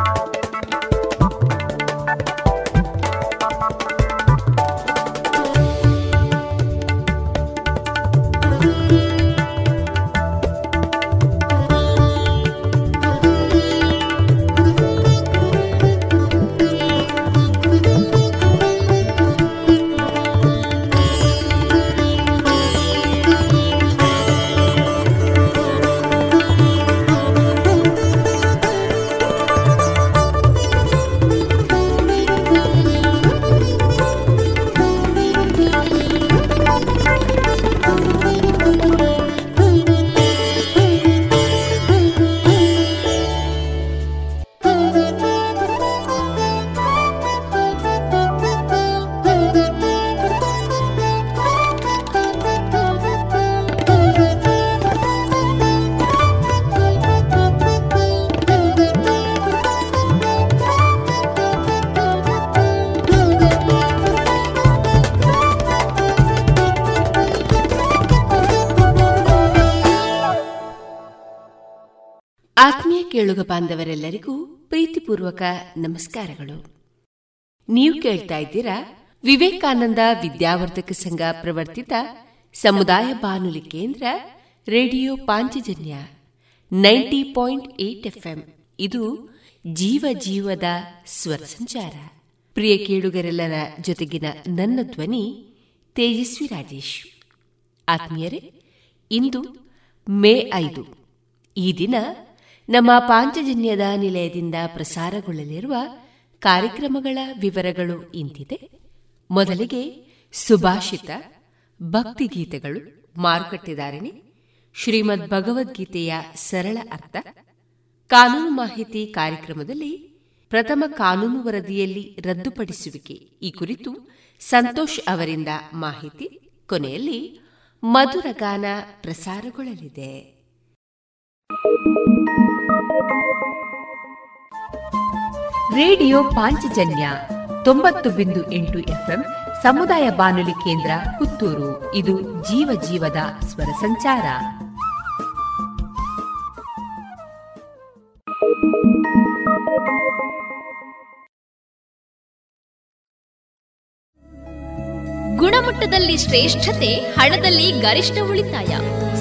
ಆತ್ಮೀಯ ಕೇಳುಗ ಬಾಂಧವರೆಲ್ಲರಿಗೂ ಪ್ರೀತಿಪೂರ್ವಕ ನಮಸ್ಕಾರಗಳು. ನೀವು ಕೇಳ್ತಾ ಇದ್ದೀರಾ ವಿವೇಕಾನಂದ ವಿದ್ಯಾವರ್ಧಕ ಸಂಘ ಪ್ರವರ್ತಿತ ಸಮುದಾಯ ಬಾನುಲಿ ಕೇಂದ್ರ radio Panchajanya ninety point eight FM. ಇದು ಜೀವ ಜೀವದ ಸ್ವರ ಸಂಚಾರ. ಪ್ರಿಯ ಕೇಳುಗರೆಲ್ಲರ ಜೊತೆಗಿನ ನನ್ನ ಧ್ವನಿ ತೇಜಸ್ವಿ ರಾಜೇಶ್. ಆತ್ಮೀಯರೇ, ಇಂದು ಮೇ ಐದು. ಈ ದಿನ ನಮ್ಮ ಪಾಂಚಜನ್ಯದ ನಿಲಯದಿಂದ ಪ್ರಸಾರಗೊಳ್ಳಲಿರುವ ಕಾರ್ಯಕ್ರಮಗಳ ವಿವರಗಳು ಇಂತಿದೆ. ಮೊದಲಿಗೆ ಸುಭಾಷಿತ, ಭಕ್ತಿಗೀತೆಗಳು ಮಾರುಕಟ್ಟೆದಾರಣಿ ಶ್ರೀಮದ್ ಭಗವದ್ಗೀತೆಯ ಸರಳ ಅರ್ಥ, ಕಾನೂನು ಮಾಹಿತಿ ಕಾರ್ಯಕ್ರಮದಲ್ಲಿ ಪ್ರಥಮ ಕಾನೂನು ವರದಿಯಲ್ಲಿ ರದ್ದುಪಡಿಸುವಿಕೆ. ಈ ಕುರಿತು ಸಂತೋಷ್ ಅವರಿಂದ ಮಾಹಿತಿ. ಕೊನೆಯಲ್ಲಿ ಮಧುರಗಾನ ಪ್ರಸಾರಗೊಳ್ಳಲಿದೆ. ರೇಡಿಯೋ ಪಾಂಚಜನ್ಯ ತೊಂಬತ್ತು ಬಿಂದು ಎಂಟು ಎಫ್ಎಂ ಸಮುದಾಯ ಬಾನುಲಿ ಕೇಂದ್ರ ಪುತ್ತೂರು. ಇದು ಜೀವ ಜೀವದ ಸ್ವರ ಸಂಚಾರ. ಗುಣಮಟ್ಟದಲ್ಲಿ ಶ್ರೇಷ್ಠತೆ, ಹಣದಲ್ಲಿ ಗರಿಷ್ಠ ಉಳಿತಾಯ.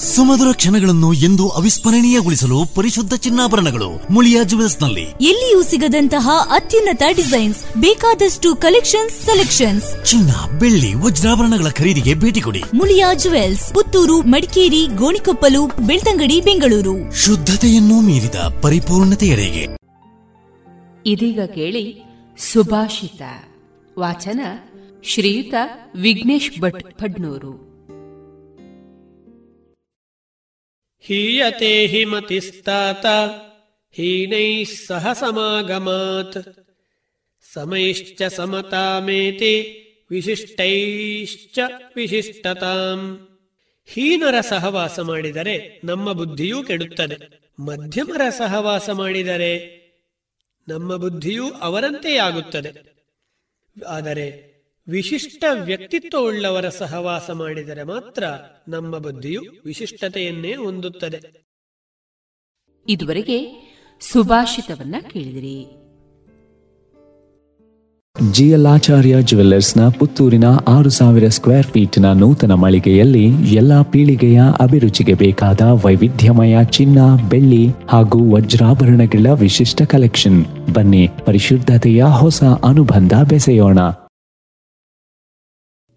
ಸುಮಧುರ ಕ್ಷಣಗಳನ್ನು ಎಂದು ಅವಿಸ್ಮರಣೀಯಗೊಳಿಸಲು ಪರಿಶುದ್ಧ ಚಿನ್ನಾಭರಣಗಳು ಮುಳಿಯಾ ಜುವೆಲ್ಸ್ನಲ್ಲಿ ಎಲ್ಲಿಯೂ ಸಿಗದಂತಹ ಅತ್ಯುನ್ನತ ಡಿಸೈನ್ಸ್ ಬೇಕಾದಷ್ಟು ಕಲೆಕ್ಷನ್ಸ್ ಸೆಲೆಕ್ಷನ್ಸ್. ಚಿನ್ನ ಬೆಳ್ಳಿ ವಜ್ರಾಭರಣಗಳ ಖರೀದಿಗೆ ಭೇಟಿ ಕೊಡಿ. ಮುಳಿಯಾ ಜುವೆಲ್ಸ್ ಪುತ್ತೂರು ಮಡಿಕೇರಿ ಗೋಣಿಕೊಪ್ಪಲು ಬೆಳ್ತಂಗಡಿ ಬೆಂಗಳೂರು. ಶುದ್ಧತೆಯನ್ನು ಮೀರಿದ ಪರಿಪೂರ್ಣತೆಯಡೆಗೆ ಇದೀಗ ಕೇಳಿ ಸುಭಾಷಿತ. ವಾಚನ ಶ್ರೀಯುತ ವಿಘ್ನೇಶ್ ಭಟ್ ಫಡ್ನೂರು ಹೀಯತೆ ಹಿ ಮತಿಸ್ತಾತ ಹೀನೈಃ ಸಹ ಸಮಾಗಮಾತ್. ಸಮೈಶ್ಚ ಸಮತಾಮೇತಿ, ವಿಶಿಷ್ಟೈಶ್ಚ ವಿಶಿಷ್ಟತಾಂ. ಹೀನರ ಸಹವಾಸ ಮಾಡಿದರೆ ನಮ್ಮ ಬುದ್ಧಿಯೂ ಕೆಡುತ್ತದೆ. ಮಧ್ಯಮರ ಸಹವಾಸ ಮಾಡಿದರೆ ನಮ್ಮ ಬುದ್ಧಿಯೂ ಅವರಂತೆಯಾಗುತ್ತದೆ. ಆದರೆ ವಿಶಿಷ್ಟ ವ್ಯಕ್ತಿತ್ವವುಳ್ಳವರ ಸಹವಾಸ ಮಾಡಿದರೆ ಮಾತ್ರ ನಮ್ಮ ಬುದ್ಧಿಯು ವಿಶಿಷ್ಟತೆಯನ್ನೇ ಹೊಂದುತ್ತದೆ. ಇದುವರೆಗೆ ಸುಭಾಷಿತವನ್ನ ಕೇಳಿದಿರಿ. ಜಿಯಲಾಚಾರ್ಯ ನ ಪುತ್ತೂರಿನ ಆರು ಸಾವಿರ ಸ್ಕ್ವೇರ್ ಫೀಟ್ನ ನೂತನ ಮಳಿಗೆಯಲ್ಲಿ ಎಲ್ಲಾ ಪೀಳಿಗೆಯ ಅಭಿರುಚಿಗೆ ಬೇಕಾದ ವೈವಿಧ್ಯಮಯ ಚಿನ್ನ ಬೆಳ್ಳಿ ಹಾಗೂ ವಜ್ರಾಭರಣಗಳ ವಿಶಿಷ್ಟ ಕಲೆಕ್ಷನ್ ಬನ್ನಿ ಪರಿಶುದ್ಧತೆಯ ಹೊಸ ಅನುಬಂಧ ಬೆಸೆಯೋಣ.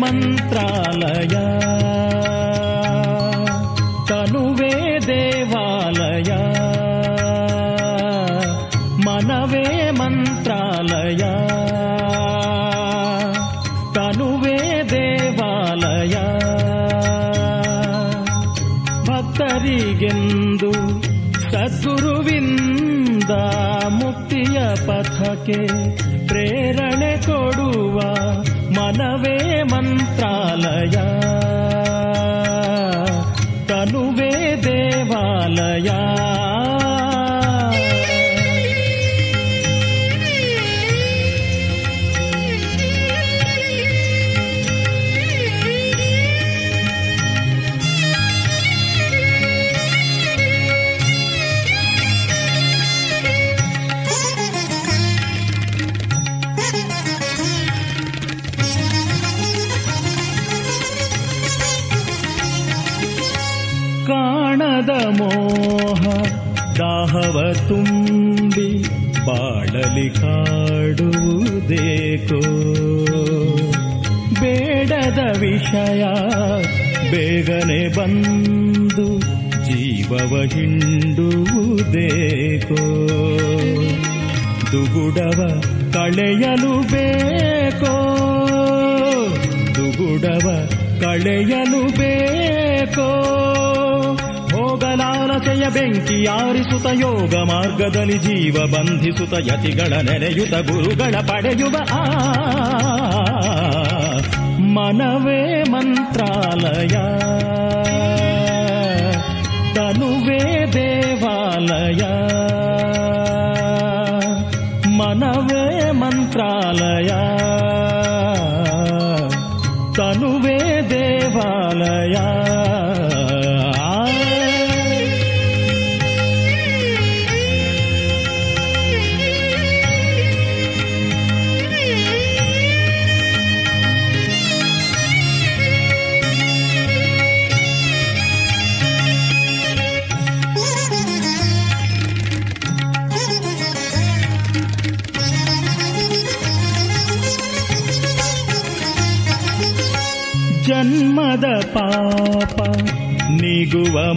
ಮಂತ್ರಾಲಯ. ತನುವೇ ದೇವಾಲಯ. ಮನವೇ ಮಂತ್ರಾಲಯ. ತನುವೇ ದೇವಾಲಯ. ಭಕ್ತರಿಗೆಂದು ಸದ್ಗುರುವಿಂದ ಮುಕ್ತಿಯ ಪಥಕ್ಕೆ ಪ್ರೇಮ ಮನವೇ ಮಂತ್ರಾಲಯ ತನುವೇ ದೇವಾಲಯ ಬೆಂಕಿ ಯಾರಿಸುತ್ತ ಯೋಗ ಮಾರ್ಗದಲ್ಲಿ ಜೀವ ಬಂಧಿಸುತ್ತ ಯತಿಗಳ ನೆನೆಯುತ ಗುರುಗಳ ಪಡೆಯುವ ಆ ಮನವೇ ಮಂತ್ರಾಲಯ. ತನುವೇ ದೇವಾಲಯ. ಮನವೇ ಮಂತ್ರಾಲಯ. ತನುವೇ ದೇವಾಲಯ.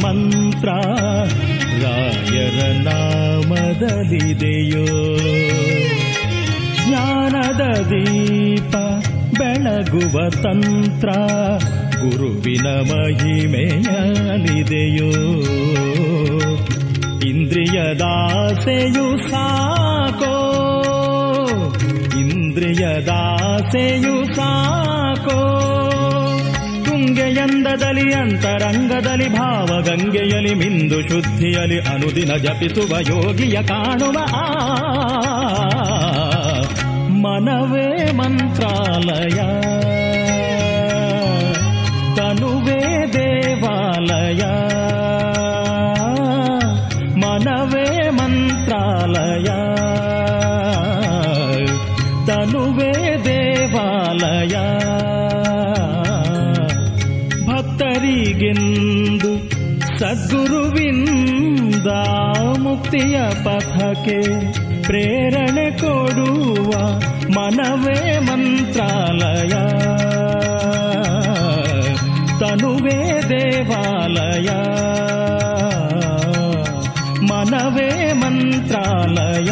ಮಂತ್ರ. ರಾಯರ ನಾಮದಲ್ಲಿದೆಯೋ. ಜ್ಞಾನದ ದೀಪ ಬೆಳಗುವ ತಂತ್ರ. ಗುರುವಿನ ಮಹಿಮೆಯಲಿದೆಯೋ ಇಂದ್ರಿಯದಾಸೆಯು ಸಾಕೋ. ಇಂದ್ರಿಯದಾಸೆಯು ಸಾಕೋ. ತುಂಗೆಯಂದದಲ್ಲಿ ಅಂತರಂಗದಲ್ಲಿ ಭಾವಗಂಗೆಯಲಿ ಮಿಂದು ಶುದ್ಧಿಯಲಿ ಅನುದಿನ ಜಪಿಸುವ ಯೋಗಿಯ ಕಾಣುವ ಮನವೇ ಮಂತ್ರಾಲಯ. ಮುಕ್ತಿಯ ಪಥಕ್ಕೆ ಪ್ರೇರಣೆ ಕೊಡುವ ಮನವೇ ಮಂತ್ರಾಲಯ ತನುವೇ ದೇವಾಲಯ ಮನವೇ ಮಂತ್ರಾಲಯ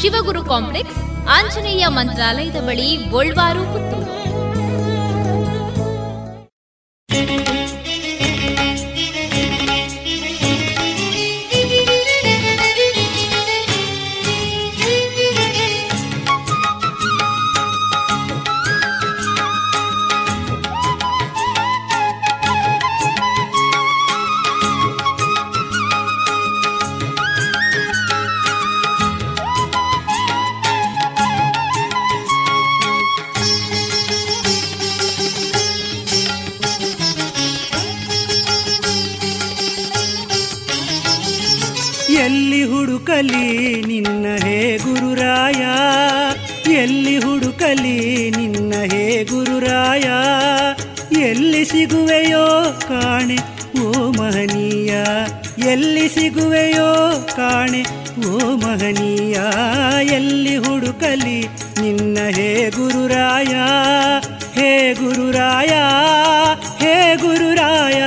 Shivaguru complex Anjaneya ಮಂತ್ರಾಲಯದ ಬಳಿ ಗೋಲ್ವಾರು ಹುಡುಕಲಿ ನಿನ್ನ ಹೇ ಗುರುರಾಯ. ಎಲ್ಲಿ ಹುಡುಕಲಿ ನಿನ್ನ ಹೇ ಗುರುರಾಯ. ಎಲ್ಲಿ ಸಿಗುವೆಯೋ ಕಾಣೆ, ಓ ಮಹನೀಯ. ಎಲ್ಲಿ ಸಿಗುವೆಯೋ ಕಾಣೆ, ಓ ಮಹನೀಯ. ಎಲ್ಲಿ ಹುಡುಕಲಿ ನಿನ್ನ ಹೇ ಗುರುರಾಯ. ಹೇ ಗುರುರಾಯ ಹೇ ಗುರುರಾಯ.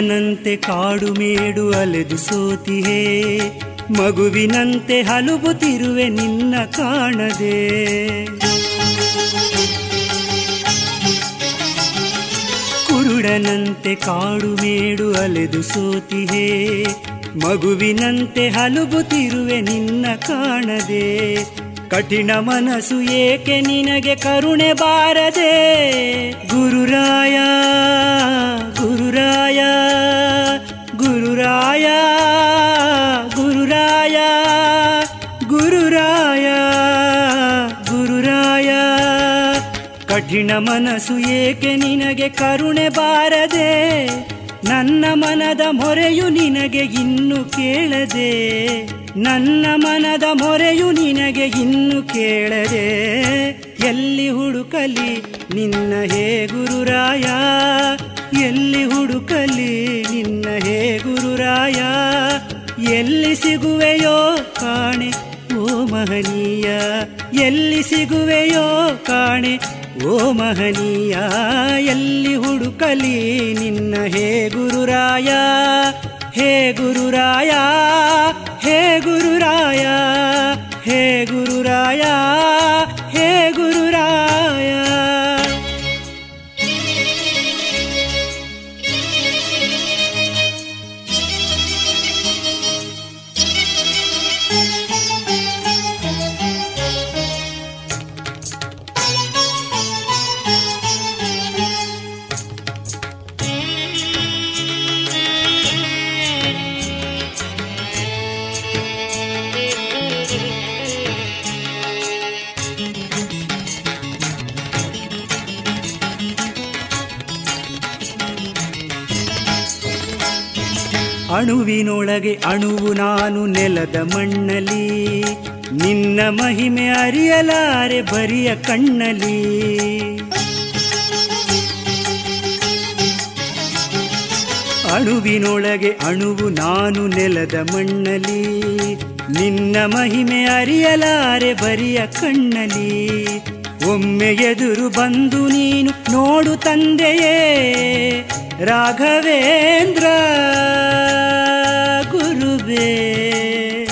ಕುರುಡನಂತೆ ಕಾಡು ಮೇಡು ಅಲೆದು ಸೋತಿಹೇ, ಮಗುವಿನಂತೆ ಹಲುಬುತ್ತಿರುವೆ ನಿನ್ನ ಕಾಣದೆ. ಕುರುಡನಂತೆ ಕಾಡು ಮೇಡು ಅಲೆದು ಸೋತಿಹೇ, ಮಗುವಿನಂತೆ ಹಲುಬುತ್ತಿರುವೆ ನಿನ್ನ ಕಾಣದೆ. ಕಠಿಣ ಮನಸ್ಸು ಏಕೆ ನಿನಗೆ ಕರುಣೆ ಬಾರದೆ? ಗುರುರಾಯ ಗುರುರಾಯ ಗುರುರಾಯ ಗುರುರಾಯ ಗುರುರಾಯ ಗುರುರಾಯ. ಕಠಿಣ ಮನಸ್ಸು ಏಕೆ ನಿನಗೆ ಕರುಣೆ ಬಾರದೆ? ನನ್ನ ಮನದ ಮೊರೆಯು ನಿನಗೆ ಇನ್ನು ಕೇಳದೆ? ನನ್ನ ಮನದ ಮೊರೆಯು ನಿನಗೆ ಇನ್ನು ಕೇಳದೆ? ಎಲ್ಲಿ ಹುಡುಕಲಿ ನಿನ್ನ ಹೇ ಗುರುರಾಯ? ಎಲ್ಲಿ ಹುಡುಕಲಿ ನಿನ್ನ ಹೇ ಗುರುರಾಯ? ಎಲ್ಲಿ ಸಿಗುವೆಯೋ ಕಾಣೆ, ಓ ಮಹನೀಯ? ಎಲ್ಲಿ ಸಿಗುವೆಯೋ ಕಾಣೆ, ಓ ಮಹನೀಯ? ಎಲ್ಲಿ ಹುಡುಕಲಿ ನಿನ್ನ ಹೇ ಗುರುರಾಯ? ಹೇ ಗುರುರಾಯ ಹೇ ಗುರುರಾಯ ಹೇ ಗುರುರಾಯ ಹೇ ಗುರುರಾಯ ಅಣುವಿನೊಳಗೆ ಅಣುವು ನಾನು ನೆಲದ ಮಣ್ಣಲಿ ನಿನ್ನ ಮಹಿಮೆ ಅರಿಯಲಾರೆ ಬರಿಯ ಕಣ್ಣಲಿ ಅಣುವಿನೊಳಗೆ ಅಣುವು ನಾನು ನೆಲದ ಮಣ್ಣಲಿ ನಿನ್ನ ಮಹಿಮೆ ಅರಿಯಲಾರೆ ಬರಿಯ ಕಣ್ಣಲಿ ಒಮ್ಮೆ ಎದುರು ಬಂದು ನೀನು ನೋಡು ತಂದೆಯೇ ರಾಘವೇಂದ್ರ. ಗುರುವೇ,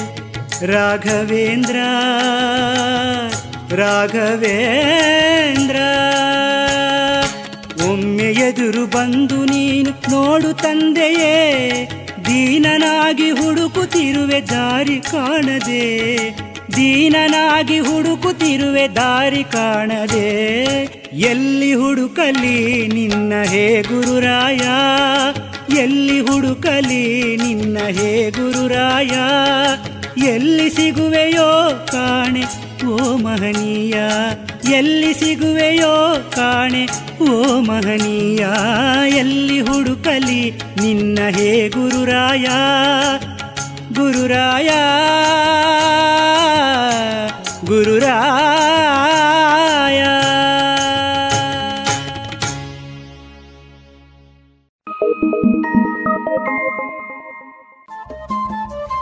ರಾಘವೇಂದ್ರ ರಾಘವೇಂದ್ರ, ಒಮ್ಮೆ ಎದುರು ಬಂದು ನೀನು ನೋಡು ತಂದೆಯೇ, ದೀನನಾಗಿ ಹುಡುಕುತ್ತಿರುವೆ ದಾರಿ ಕಾಣದೆ, ದೀನನಾಗಿ ಹುಡುಕುತ್ತಿರುವೆ ದಾರಿ ಕಾಣದೆ, ಎಲ್ಲಿ ಹುಡುಕಲಿ ನಿನ್ನ ಹೇ ಗುರುರಾಯ ಎಲ್ಲಿ ಹುಡುಕಲಿ ನಿನ್ನ ಹೇ ಗುರುರಾಯ? ಎಲ್ಲಿ ಸಿಗುವೆಯೋ ಕಾಣೆ, ಓ ಮಹನೀಯ? ಎಲ್ಲಿ ಸಿಗುವೆಯೋ ಕಾಣೆ, ಓ ಮಹನೀಯ? ಎಲ್ಲಿ ಹುಡುಕಲಿ ನಿನ್ನ ಹೇ ಗುರುರಾಯ? ಗುರುರಾಯ ಗುರುರಾಯ.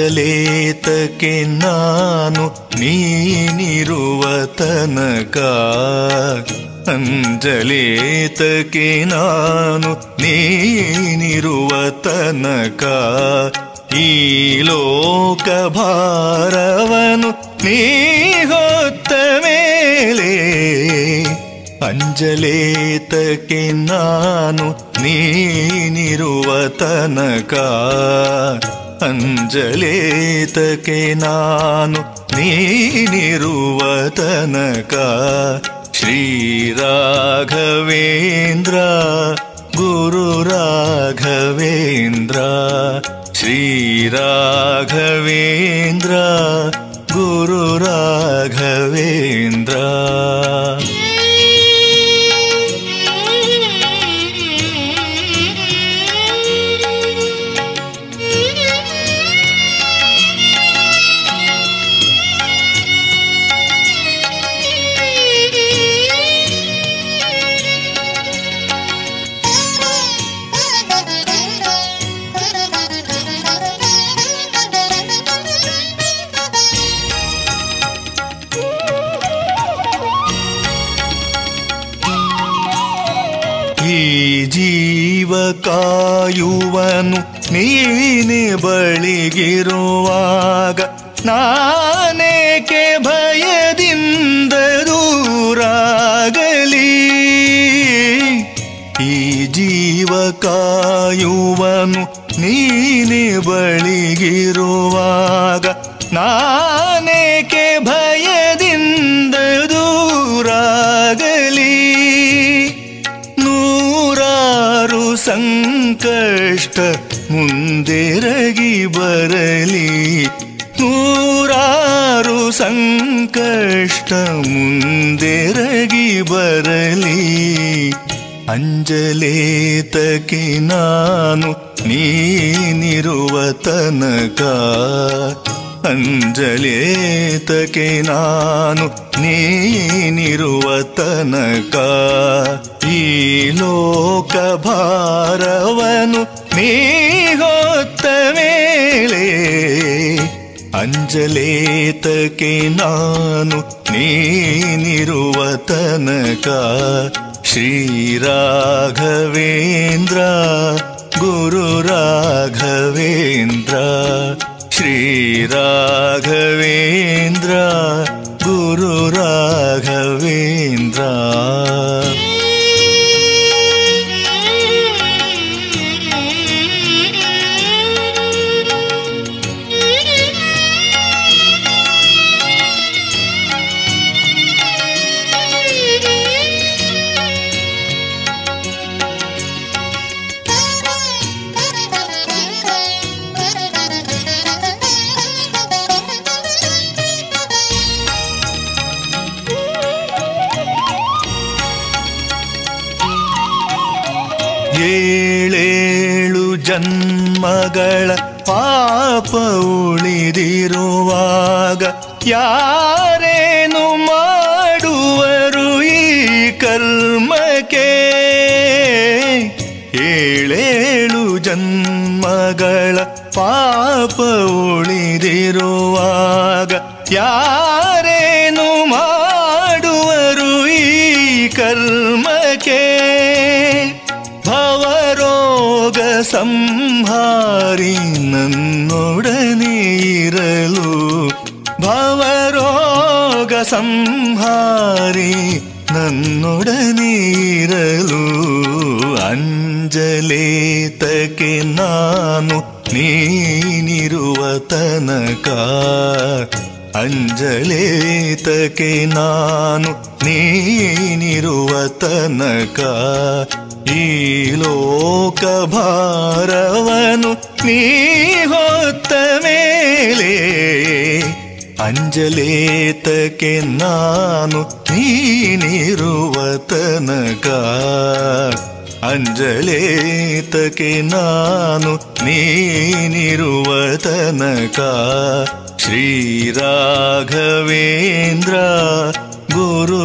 ಅಂಜಲೇತಕ್ಕೆ ನಾನು ನೀನಿರುವ ತನಕ. ಅಂಜಲೇತಕ್ಕೆ ನಾನು ನೀನಿರುವ ತನಕ. ಈ ಲೋಕ ಭಾರವನು ನೀ ಹೊತ್ತ ಮೇಲೆ ಅಂಜಲೇತಕ್ಕೆ ನಾನು ನೀನಿರುವ ತನಕ. ಅಂಜಲೇತಕ್ಕೆ ನಾನು ನೀನಿರುವ ತನಕ ಶ್ರೀರಾಘವೇಂದ್ರ ಗುರು ರಾಘವೇಂದ್ರ ಶ್ರೀರಾಘವೇಂದ್ರ ಗುರು ರಾಘವೇಂದ್ರ ಜೀವ ಕಾಯುವನು ನೀನೆ ಬಳಿಗಿರುವಾಗ ನಾನೇಕೆ ಭಯದಿಂದ ದೂರಾಗಲಿ? ಈ ಜೀವ ಕಾಯುವನು ನೀನೆ ಬಳಿಗಿರುವಾಗ ನಾನೇಕೆ ಬರಲಿ. ನೂರಾರು ಸಂಕಷ್ಟ ಮುಂದೆರಗಿ ಬರಲಿ. ಅಂಜಲೇತಕ್ಕೆ ನಾನು ನೀನಿರುವ ತನಕ ಅಂಜಲೇತಕ್ಕೆ ನಾನು ನೀನಿರುವ ತನಕ? ಈ ಲೋಕ ಭಾರವನು ನೀ ಹೊತ್ತ ಮೇಲೆ ಅಂಜಲೇತಕ್ಕೆ ನಾನು ನೀನಿರುವ ತನಕ? ಶ್ರೀರಾಘವೇಂದ್ರ ಗುರು ರಾಘವೇಂದ್ರ ಶ್ರೀರಾಘವೇಂದ್ರ ಗುರು ಜನ್ಮಗಳ ಪಾಪ ಉಳಿದಿರುವಾಗ ಯಾರೇನು ಮಾಡುವರು ಈ ಕರ್ಮಕ್ಕೆ? ಏಳೇಳು ಜನ್ಮಗಳ ಪಾಪ ಉಳಿದಿರುವಾಗ ಯಾರೇನು ಮಾಡುವರು ಈ ಭವರೋಗ ಸಂಹಾರಿ ನನ್ನೊಡನೆ ಇರಲು ಭವರೋಗ ಸಂಹಾರಿ ನನ್ನೊಡನೆ ಇರಲು ಅಂಜಲೇತಕ್ಕೆ ನಾನು ನೀನಿರುವ ತನಕ ಅಂಜಲೇತಕ್ಕೆ ನಾನು ನೀನಿರುವ ತನಕ ಈ ಲೋಕ ಭಾರವನು, ನೀ ಹೊತ್ತ ಮೇಲೆ ಅಂಜಲೇತಕ್ಕೆ ನಾನು ನೀನಿರುವ ತನಕ ಅಂಜಲೇತಕ್ಕೆ ನಾನು ನೀನಿರುವ ತನಕ ಗುರು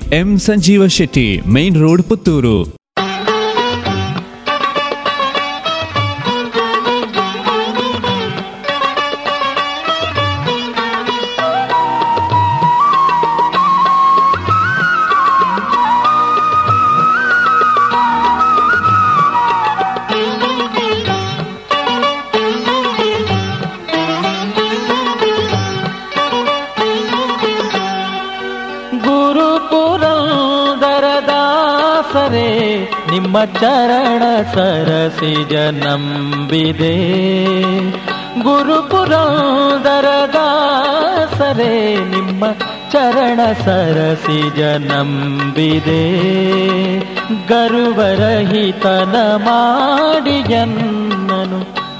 M Sanjeeva Shetty main road Puttur. ಚರಣ ಸರಸಿಜ ನಂಬಿದೆ ಗುರುಪುರಂದರದಾಸರೇ ನಿಮ್ಮ ಚರಣ ಸರಸಿಜ ನಂಬಿದೆ ಗರುವರಹಿತನ ಮಾಡಿಯನ್ನನು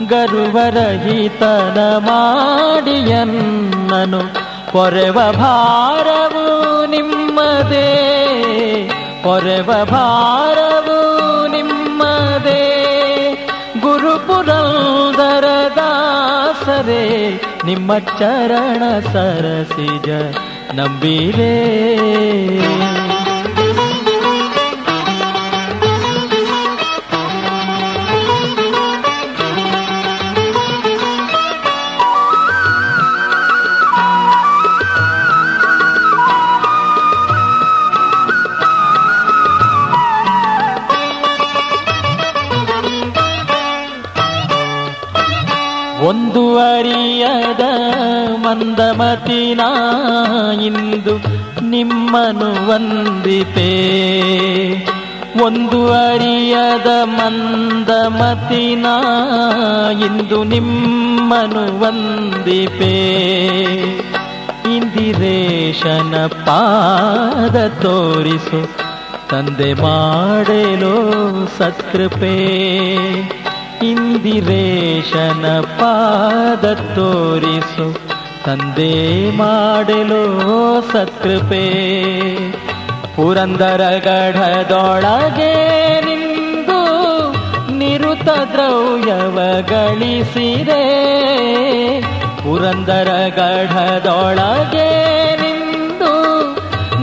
ಗರುವರಹಿತನ ಮಾಡಿಯನ್ನನು ಪೊರೆವ ಭಾರವು ನಿಮ್ಮದೇ ಪೊರೆವ ಭಾರವು ಗುರುಪುರಂದರದಾಸರೇ ನಿಮ್ಮ ಚರಣ ಸರಸಿಜ ನಂಬಿರೇ. ಮಂದಮತಿನ ಇಂದು ನಿಮ್ಮನು ವಂದಿತೆ. ಒಂದು ಅರಿಯದ ಮಂದಮತಿ ನಾ ಇಂದು ನಿಮ್ಮನು ವಂದಿಪೆ ಇಂದಿರೇಶನ ಪಾದ ತೋರಿಸು, ತಂದೆ ಮಾಡಲೋ ಸತ್ಕೃಪೆ. ಇಂದಿರೇಶನ ಪಾದ ತೋರಿಸು ತಂದೆ ಮಾಡಲು ಸತ್ಕೃಪೆ. ಪುರಂದರ ಗಢದೊಳಗೆ ನಿಂದು ನಿರುತ ದ್ರವ್ಯವ ಗಳಿಸಿರೆ ಪುರಂದರ ಗಢದೊಳಗೆ ನಿಂದು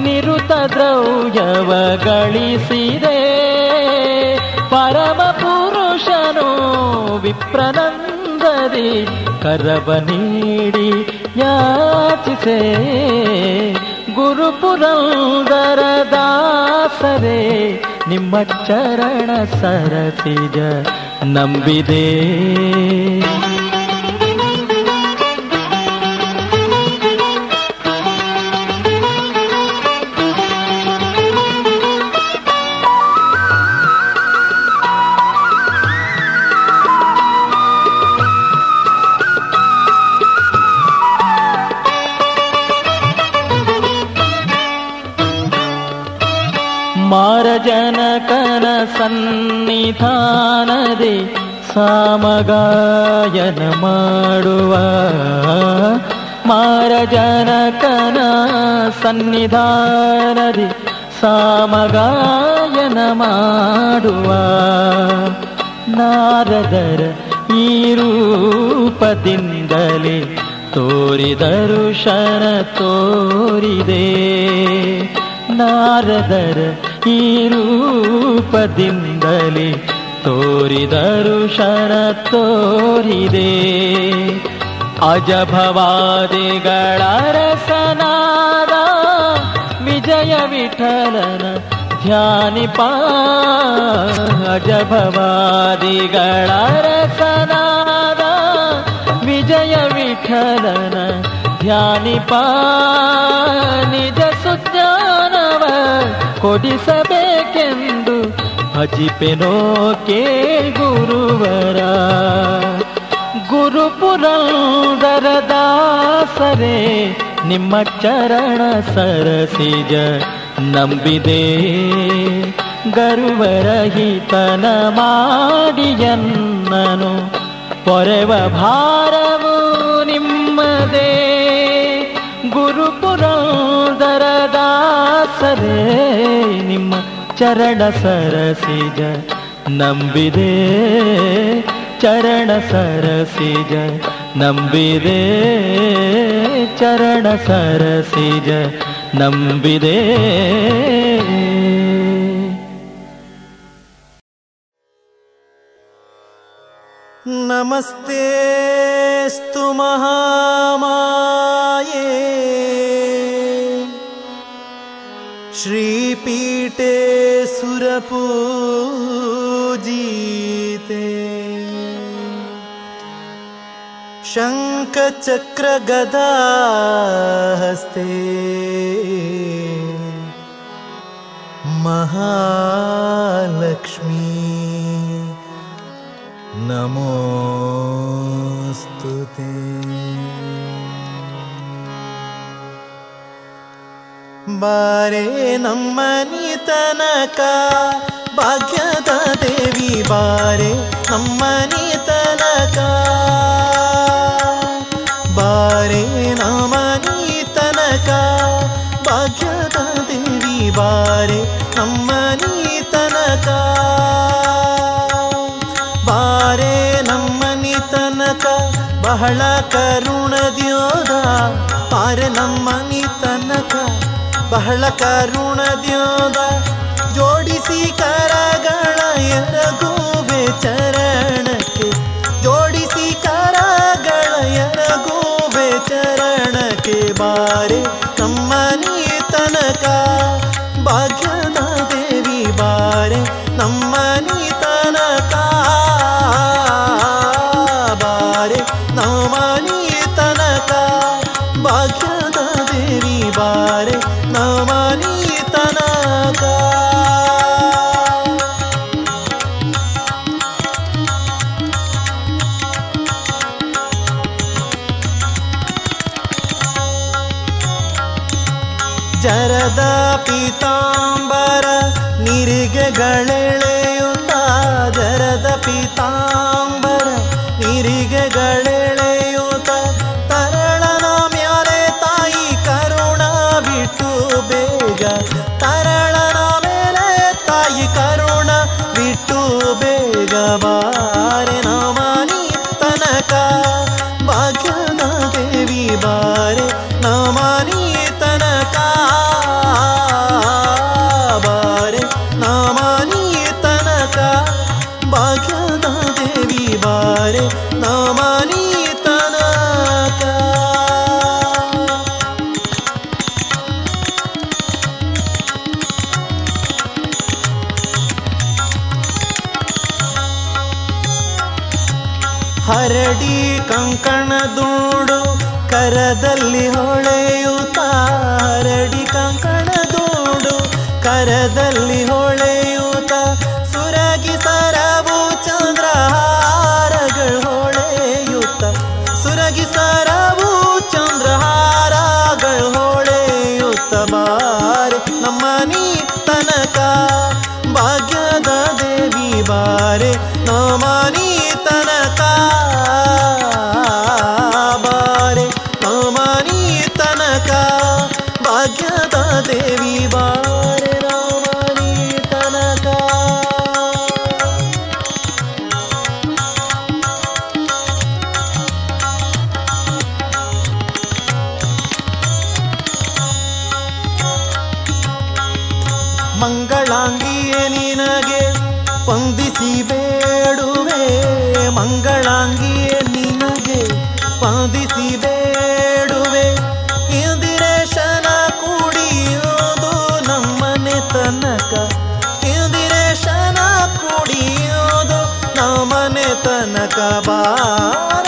ನಿರುತ ದ್ರವ್ಯವ ಗಳಿಸಿದೆ ಪರಮ ಪುರುಷನು ವಿಪ್ರನಂದರಿ ಕರವ ನೀಡಿ ಯಾಚಿಸೆ ಗುರುಪುರಂದರ ದಾಸರೇ ನಿಮ್ಮ ಚರಣ ಸರಸಿಜ ನಂಬಿದೆ ಮಾರಜನಕನ ಸನ್ನಿಧಾನದೆ ಸಾಮಗಾಯನ ಮಾಡುವ ಮಾರಜನಕನ ಸನ್ನಿಧಾನದೆ ಸಾಮಗಾಯನ ಮಾಡುವ ನಾರದರ ಈ ರೂಪದಿಂದಲೇ ತೋರಿದರು ಶರ ತೋರಿದೆ। ನಾರದರ ಈ ರೂಪದಿಂದಲೇ ತೋರಿದರು ಶನ ತೋರಿದೆ ಅಜಭವಾದಿಗಳ ರಸನಾದ ವಿಜಯ ವಿಠಲನ ಧ್ಯಾನಿಪ ಅಜಭವಾದಿಗಳ ರಸನಾದ ವಿಜಯ ವಿಠಲನ ಧ್ಯಾನಿಪ ನಿಜ ಸುಜ್ಞಾನವ ಕೊಡಿಸಬೇಕೆಂದು ಭಜಿಪೆನೋ ಕೇ ಗುರುವರ. ಗುರುಪುರಂದರ ದಾಸರೇ ನಿಮ್ಮ ಚರಣ ಸರಸಿಜ ನಂಬಿದೆ. ಗರುವರಹಿತನ ಮಾಡಿಯನ್ನನು, ಪೊರೆವ ಭಾರವು ನಿಮ್ಮದೇ. ಗುರುಪುರಂದರ ದಾಸರೇ ನಿಮ್ಮ ಚರಣ ಸರಸಿಜ ನಂಬಿದೆ ಚರಣ ಸರಸಿಜ ನಂಬಿದೆ ಚರಣ ಸರಸಿಜ ನಂಬಿದೆ नमस्तेऽस्तु महामाये श्रीपीठे सुरपूजिते। शङ्खचक्रगदाहस्ते। महालक्ष्मी। नमोऽस्तु ते ಬಾರೆ ನಮ್ಮನಿ ತನಕ ಭಾಗ್ಯದ ದೇವಿ ಬಾರೆ ನಮ್ಮನಿ ತನಕ ಬಾರೆ ನಮನಿ ತನಕ ಭಾಗ್ಯದ ದೇವಿ ಬಾರೆ ನಮ್ಮನಿ ತನಕ ಬಾರೆ ನಮ್ಮನಿ ತನಕ ಬಹಳ ಕರುಣದ್ಯೋದ ಬಾರೆ ನಮ್ಮನಿ ತನಕ ಬಹಳ ಕರುಣದ್ಯೋದ ಜೋಡಿಸಿ ಕರಗಳ ಎರಗುವೆ ಚರಣಕ್ಕೆ ಜೋಡಿಸಿ ಕರಗಳ ಎರಗುವೆ ಚರಣಕ್ಕೆ ಬಾರೆ ನಮ್ಮನಿ ತನಕ ಭಾಗ್ಯದ ಕಂಕಣದೂಡು ಕರದಲ್ಲಿ ಹೊಳೆಯುತ್ತ ಹರಡಿ ಕಂಕಣದೂಡು ಕರದಲ್ಲಿ ಹೊಳೆಯುತ್ತ ತನಕ ಬಾರಮ್ಮ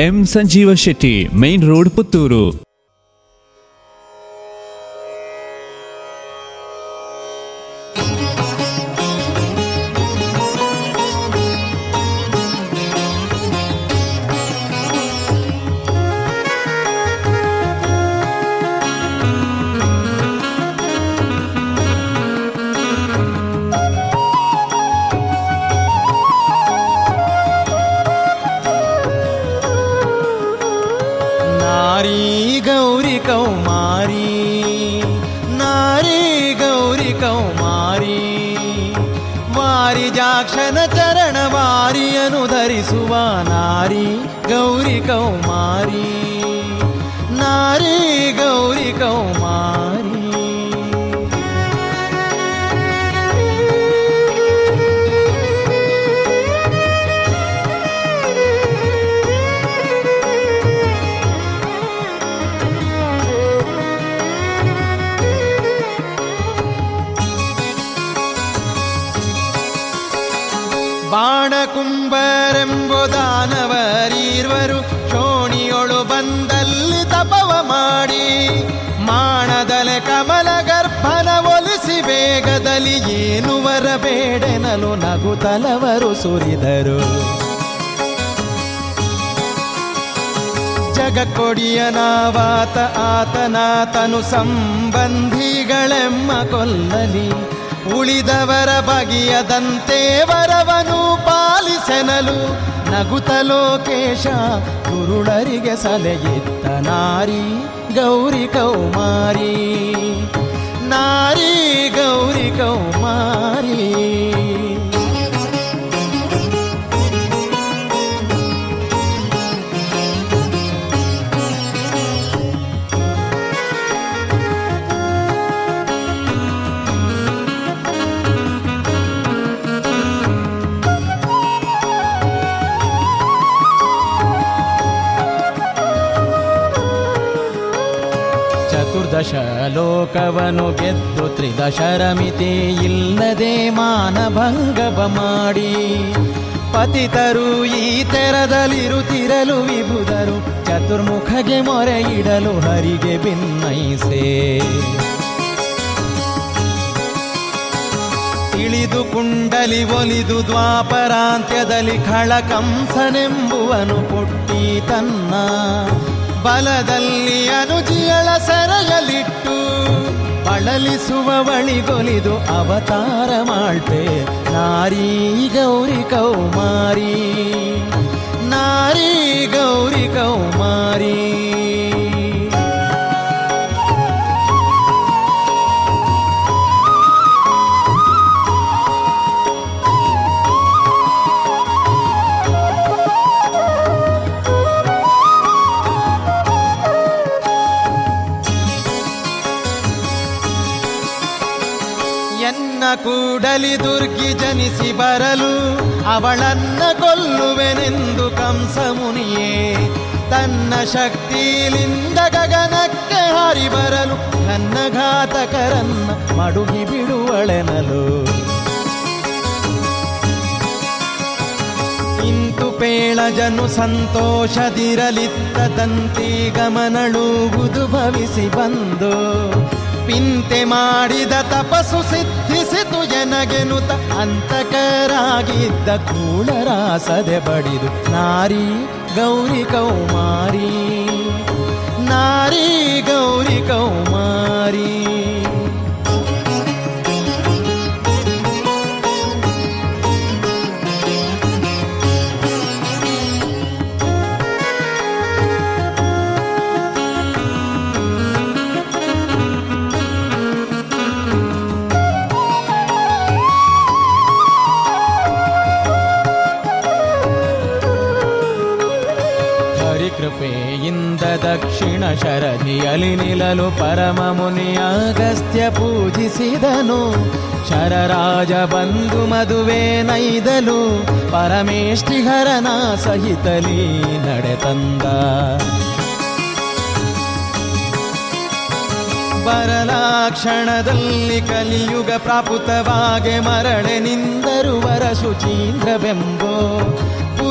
M Sanjeeva Shetty main road Puttur. ಗುರುಳರಿಗೆ ಒಲಿದು ದ್ವಾಪರಾಂತ್ಯದಲ್ಲಿ ಖಳಕಂಸನೆಂಬುವನು ಪುಟ್ಟಿ ತನ್ನ ಬಲದಲ್ಲಿ ಅನುಜಿಯಳ ಸರಗಲಿಟ್ಟು ಬಳಲಿಸುವ ಬಳಿಗೊಲಿದು ಅವತಾರ ಮಾಡ್ಬೆ ನಾರಿ ಗೌರಿ ಕೌಮಾರಿ, ನಾರಿ ಗೌರಿ ಕೌಮಾರಿ. ಕೂಡಲಿ ದುರ್ಗಿ ಜನಿಸಿ ಬರಲು ಅವಳನ್ನ ಕೊಲ್ಲುವೆನೆಂದು ಕಂಸ ಮುನಿಯೇ. ತನ್ನ ಶಕ್ತಿಲಿಂದ ಗಗನಕ್ಕೆ ಹಾರಿ ಬರಲು ನನ್ನ ಘಾತಕರನ್ನ ಮಡುಗಿ ಬಿಡುವಳೆನಲು. ಇಂತು ಪೇಳಜನು ಸಂತೋಷದಿರಲಿತ್ತದಂತಿ ಗಮನಳುವುದು ಭವಿಸಿ ಬಂದು. ಪಿಂತೆ ಮಾಡಿದ ತಪಸ್ಸು ಸಿದ್ಧಿಸಿತು ಎನಗೆನುತ ಅಂತಕರಾಗಿದ್ದ ಕೂಳರಾಸದೆ ಬಡಿದು ನಾರಿ ಗೌರಿ ಕೌಮಾರಿ ನಾರಿ ಗೌರಿ ಕೌಮಾರಿ. ದಕ್ಷಿಣ ಶರದಿಯಲಿ ನಿಲ್ಲಲು ಪರಮ ಮುನಿಯಾಗಸ್ತ್ಯ ಪೂಜಿಸಿದನು. ಶರರಾಜ ಬಂದು ಮದುವೆ ನೈದಲು ಪರಮೇಷ್ಠಿಹರನ ಸಹಿತಲಿ ನಡೆತಂದ. ಬರಲಾಕ್ಷಣದಲ್ಲಿ ಕಲಿಯುಗ ಪ್ರಾಪುತವಾಗೆ ಮರಳೆ ನಿಂದರು ವರ ಶುಚೀಂದ್ರವೆಂಬೋ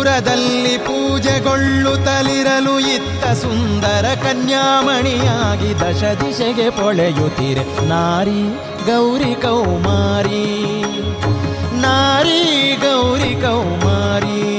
ಪುರದಲ್ಲಿ ಪೂಜೆಗೊಳ್ಳುತ್ತಲಿರಲು ಇತ್ತ ಸುಂದರ ಕನ್ಯಾಮಣಿಯಾಗಿ ದಶ ದಿಶೆಗೆ ಪೊಳೆಯುತ್ತಿರೆ. ನಾರಿ ಗೌರಿ ಕೌಮಾರಿ ನಾರಿ ಗೌರಿ ಕೌಮಾರಿ.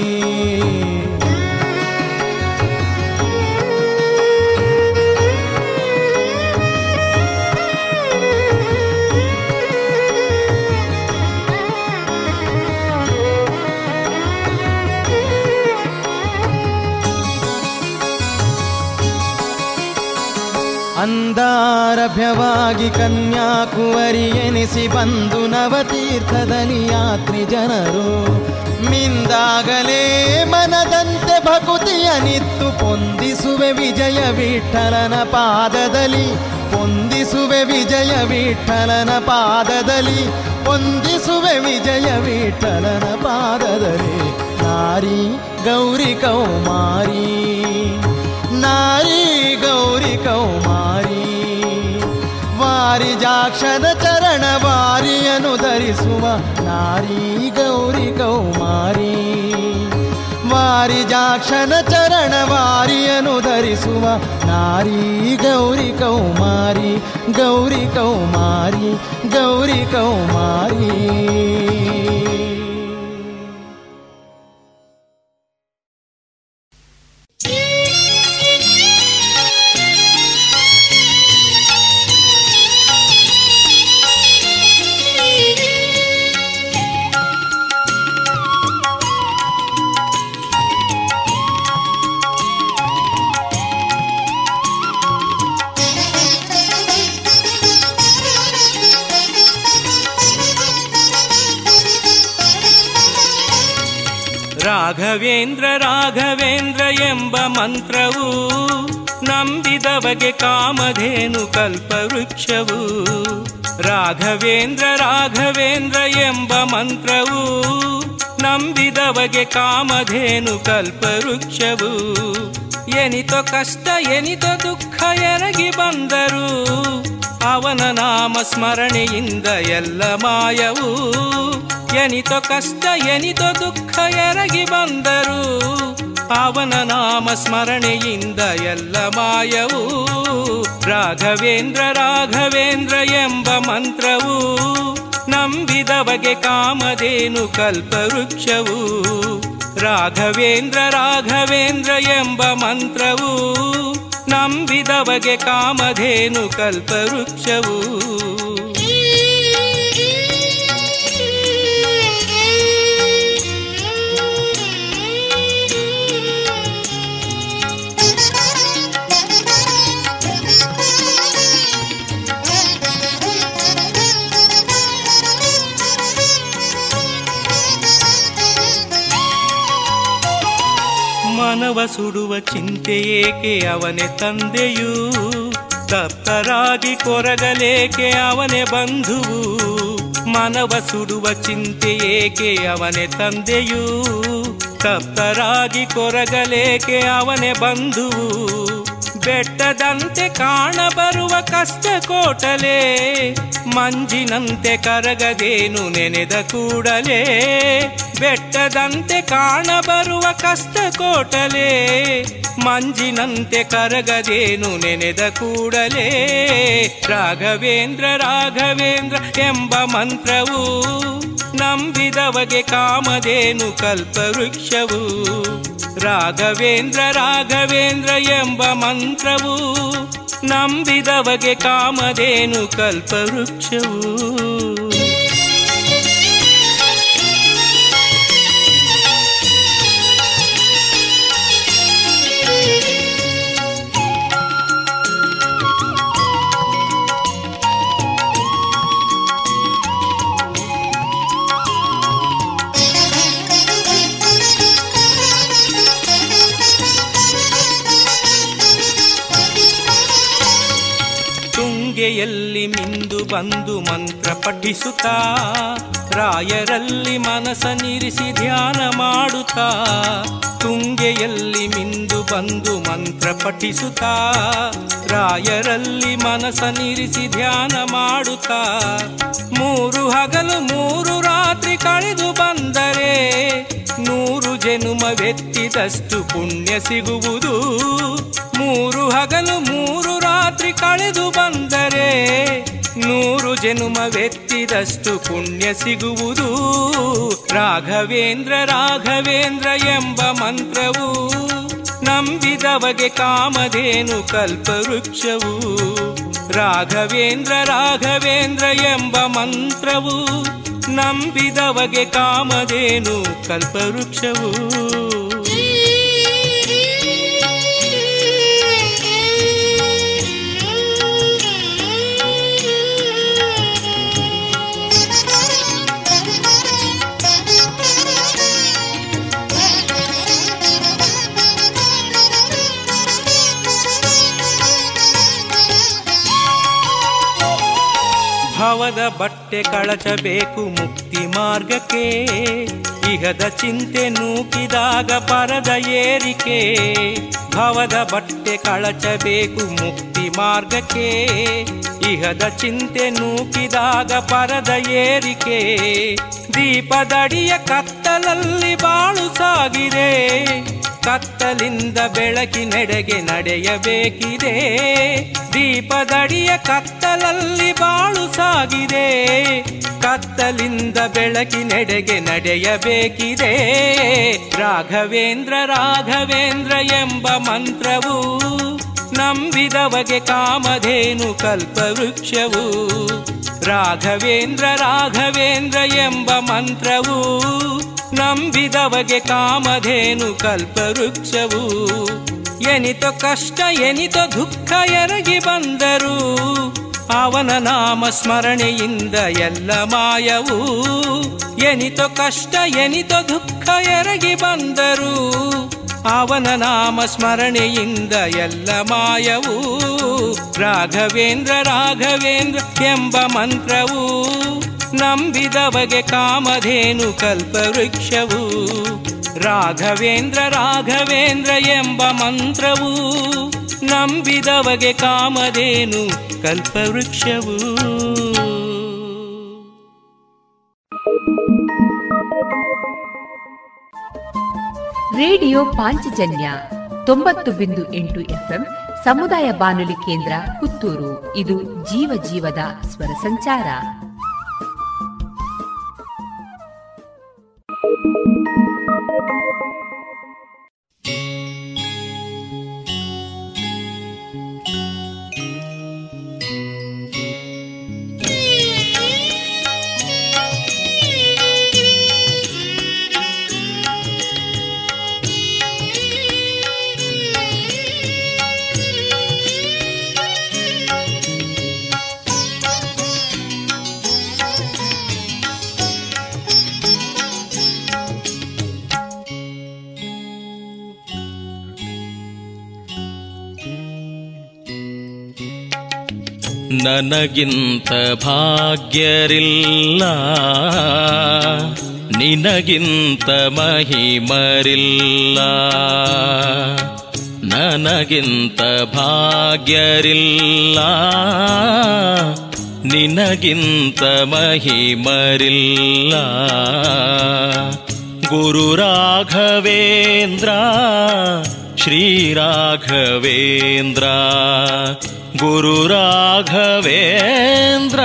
ಮಂದಾರಭ್ಯವಾಗಿ ಕನ್ಯಾಕುವರಿ ಎನಿಸಿ ಬಂದು ನವತೀರ್ಥದಲ್ಲಿ ಯಾತ್ರಿ ಜನರು. ಮಿಂದಾಗಲೇ ಮನದಂತೆ ಭಕುತಿಯ ನಿತ್ತು ಪೊಂದಿಸುವೆ ವಿಜಯ ವಿಠಲನ ಪಾದದಲ್ಲಿ ಪೊಂದಿಸುವೆ ವಿಜಯ ವಿಠಲನ ಪಾದದಲ್ಲಿ ಪೊಂದಿಸುವೆ ವಿಜಯ ವಿಠಲನ ಪಾದದಲ್ಲಿ. ನಾರಿ ಗೌರಿ ಕೌಮಾರಿ, ನಾರಿ ಗೌರಿ ಕೌಮಾರಿ. ವಾರಿಜಾಕ್ಷದ ಚರಣ ವಾರಿಯನು ಧರಿಸುವ ನಾರಿ ಗೌರಿ ಕೌಮಾರಿ ವಾರಿಜಾಕ್ಷನ ಚರಣ ವಾರಿಯನು ಧರಿಸುವ ನಾರಿ ಗೌರಿ ಕೌಮಾರಿ ಗೌರಿ ಕೌಮಾರಿ ಗೌರಿ ಕೌಮಾರಿ ಮಂತ್ರವು, ನಂಬಿದವಗೆ ಕಾಮಧೇನು ಕಲ್ಪವೃಕ್ಷವು. ರಾಘವೇಂದ್ರ ರಾಘವೇಂದ್ರ ಎಂಬ ಮಂತ್ರವು, ನಂಬಿದವಗೆ ಕಾಮಧೇನು ಕಲ್ಪವೃಕ್ಷವು. ಎನಿತೋ ಕಷ್ಟ, ಎನಿತ ದುಃಖ ಎರಗಿ ಬಂದರು, ಅವನ ನಾಮ ಸ್ಮರಣೆಯಿಂದ ಎಲ್ಲ ಮಾಯವು. ಎನಿತೋ ಕಷ್ಟ, ಎನಿತ ದುಃಖ ಎರಗಿ ಬಂದರು ಅವನ ನಾಮ ಸ್ಮರಣೆಯಿಂದ ಎಲ್ಲ ಮಾಯವು ರಾಘವೇಂದ್ರ ರಾಘವೇಂದ್ರ ಎಂಬ ಮಂತ್ರವು ನಂಬಿದವಗೆ ಕಾಮಧೇನು ಕಲ್ಪವೃಕ್ಷವು ರಾಘವೇಂದ್ರ ರಾಘವೇಂದ್ರ ಎಂಬ ಮಂತ್ರವು ನಂಬಿದವಗೆ ಕಾಮಧೇನು ಕಲ್ಪವೃಕ್ಷವು ಮನವ ಸುಡುವ ಚಿಂತೆ ಏಕೆ ಅವನೇ ತಂದೆಯೂ? ತಪ್ತರಾಗಿ ಕೊರಗಲೇಕೆ ಅವನೇ ಬಂಧುವು? ಮನವ ಸುಡುವ ಚಿಂತೆ ಏಕೆ ಅವನೇ ತಂದೆಯೂ? ತಪ್ತರಾಗಿ ಕೊರಗಲೇಕೆ ಅವನೇ ಬಂಧುವು? ಬೆಟ್ಟದಂತೆ ಕಾಣಬರುವ ಕಷ್ಟ ಕೋಟಲೆ ಮಂಜಿನಂತೆ ಕರಗದೇನು ನೆನೆದ ಕೂಡಲೇ, ಬೆಟ್ಟದಂತೆ ಕಾಣಬರುವ ಕಷ್ಟ ಕೋಟಲೆ ಮಂಜಿನಂತೆ ಕರಗದೇನು ನೆನೆದ ಕೂಡಲೇ, ರಾಘವೇಂದ್ರ ರಾಘವೇಂದ್ರ ಎಂಬ ಮಂತ್ರವು ನಂಬಿದವಗೆ ಕಾಮದೇನು ಕಲ್ಪವೃಕ್ಷವು. ರಾಘವೇಂದ್ರ ರಾಘವೇಂದ್ರ ಎಂಬ ಮಂತ್ರವು ನಂಬಿದವಗೆ ಕಾಮಧೇನು ಕಲ್ಪವೃಕ್ಷವು. ತುಂಗೆಯಲ್ಲಿ ಮಿಂದು ಬಂದು ಮಂತ್ರ ಪಠಿಸುತ್ತಾ, ರಾಯರಲ್ಲಿ ಮನಸ ನಿರಿಸಿ ಧ್ಯಾನ ಮಾಡುತ್ತಾ, ತುಂಗೆಯಲ್ಲಿ ಮಿಂದು ಬಂದು ಮಂತ್ರ ಪಠಿಸುತ್ತಾ, ರಾಯರಲ್ಲಿ ಮನಸನಿರಿಸಿ ಧ್ಯಾನ ಮಾಡುತ್ತಾ, ಮೂರು ಹಗಲು ಮೂರು ರಾತ್ರಿ ಕಳೆದು ಬಂದರೆ, ನೂರು ಜನುಮವೆತ್ತಿದಷ್ಟು ಪುಣ್ಯ ಸಿಗುವುದು. ಮೂರು ಹಗಲು ಮೂರು ರಾತ್ರಿ ಕಳೆದು ಬಂದರೆ ನೂರು ಜನುಮವೆತ್ತಿದಷ್ಟು ಪುಣ್ಯ ಸಿಗುವುದು. ರಾಘವೇಂದ್ರ ರಾಘವೇಂದ್ರ ಎಂಬ ಮಂತ್ರವು ನಂಬಿದವಗೆ ಕಾಮಧೇನು ಕಲ್ಪವೃಕ್ಷವು. ರಾಘವೇಂದ್ರ ರಾಘವೇಂದ್ರ ಎಂಬ ಮಂತ್ರವು ನಂಬಿದವಗೆ ಕಾಮಧೇನು ಕಲ್ಪವೃಕ್ಷವು. ಭವದ ಬಟ್ಟೆ ಕಳಚಬೇಕು ಮುಕ್ತಿ ಮಾರ್ಗಕ್ಕೆ. ಇಹದ ಚಿಂತೆ ನೂಕಿದಾಗ ಪರದ ಏರಿಕೆ. ಭವದ ಬಟ್ಟೆ ಕಳಚಬೇಕು ಮುಕ್ತಿ ಮಾರ್ಗಕ್ಕೆ. ಇಹದ ಚಿಂತೆ ನೂಕಿದಾಗ ಪರದ ಏರಿಕೆ. ದೀಪದಡಿಯ ಕತ್ತಲಲ್ಲಿ ಬಾಳು ಸಾಗಿದೆ. ಕತ್ತಲಿಂದ ಬೆಳಕಿನೆಡೆಗೆ ನಡೆಯಬೇಕಿದೆ. ದೀಪದಡಿಯ ಕತ್ತಲಲ್ಲಿ ಬಾಳು ಸಾಗಿದೆ. ಕತ್ತಲಿಂದ ಬೆಳಕಿನೆಡೆಗೆ ನಡೆಯಬೇಕಿದೆ. ರಾಘವೇಂದ್ರ ರಾಘವೇಂದ್ರ ಎಂಬ ಮಂತ್ರವು ನಂಬಿದವಗೆ ಕಾಮಧೇನು ಕಲ್ಪವೃಕ್ಷವು. ರಾಘವೇಂದ್ರ ರಾಘವೇಂದ್ರ ಎಂಬ ಮಂತ್ರವು ನಂಬಿದವಗೆ ಕಾಮಧೇನು ಕಲ್ಪವೃಕ್ಷವು. ಎನಿತೋ ಕಷ್ಟ, ಎನಿತ ದುಃಖ ಎರಗಿ ಬಂದರು, ಅವನ ನಾಮ ಸ್ಮರಣೆಯಿಂದ ಎಲ್ಲ ಮಾಯವು. ಎನಿತೋ ಕಷ್ಟ, ಎನಿತ ದುಃಖ ಎರಗಿ ಬಂದರು, ಅವನ ನಾಮ ಸ್ಮರಣೆಯಿಂದ ಎಲ್ಲ ಮಾಯವು. ರಾಘವೇಂದ್ರ ರಾಘವೇಂದ್ರ ಎಂಬ ಮಂತ್ರವು. ನಂಬಿದವಗೆ ಕಾಮಧೇನು ಕಲ್ಪವೃಕ್ಷವು ರಾಘವೇಂದ್ರ ರಾಘವೇಂದ್ರ ಎಂಬ ಮಂತ್ರವು. ನಂಬಿದವಗೆ ಕಾಮಧೇನು ಕಲ್ಪವೃಕ್ಷವು ರೇಡಿಯೋ ಪಾಂಚಜನ್ಯ ತೊಂಬತ್ತು ಬಿಂದು ಎಂಟು ಎಫ್ಎಂ ಸಮುದಾಯ ಬಾನುಲಿ ಕೇಂದ್ರ ಪುತ್ತೂರು. ಇದು ಜೀವ ಜೀವದ ಸ್ವರ ಸಂಚಾರ. Thank you. ನನಗಿಂತ ಭಾಗ್ಯರಿಲ್ಲ. ನಿನಗಿಂತ ಮಹಿಮರಿಲ್ಲ. ನನಗಿಂತ ಭಾಗ್ಯರಿಲ್ಲ. ನಿನಗಿಂತ ಮಹಿಮರಿಲ್ಲ. ಗುರು ರಾಘವೇಂದ್ರ ಶ್ರೀರಾಘವೇಂದ್ರ ಗುರು ರಾಘವೇಂದ್ರ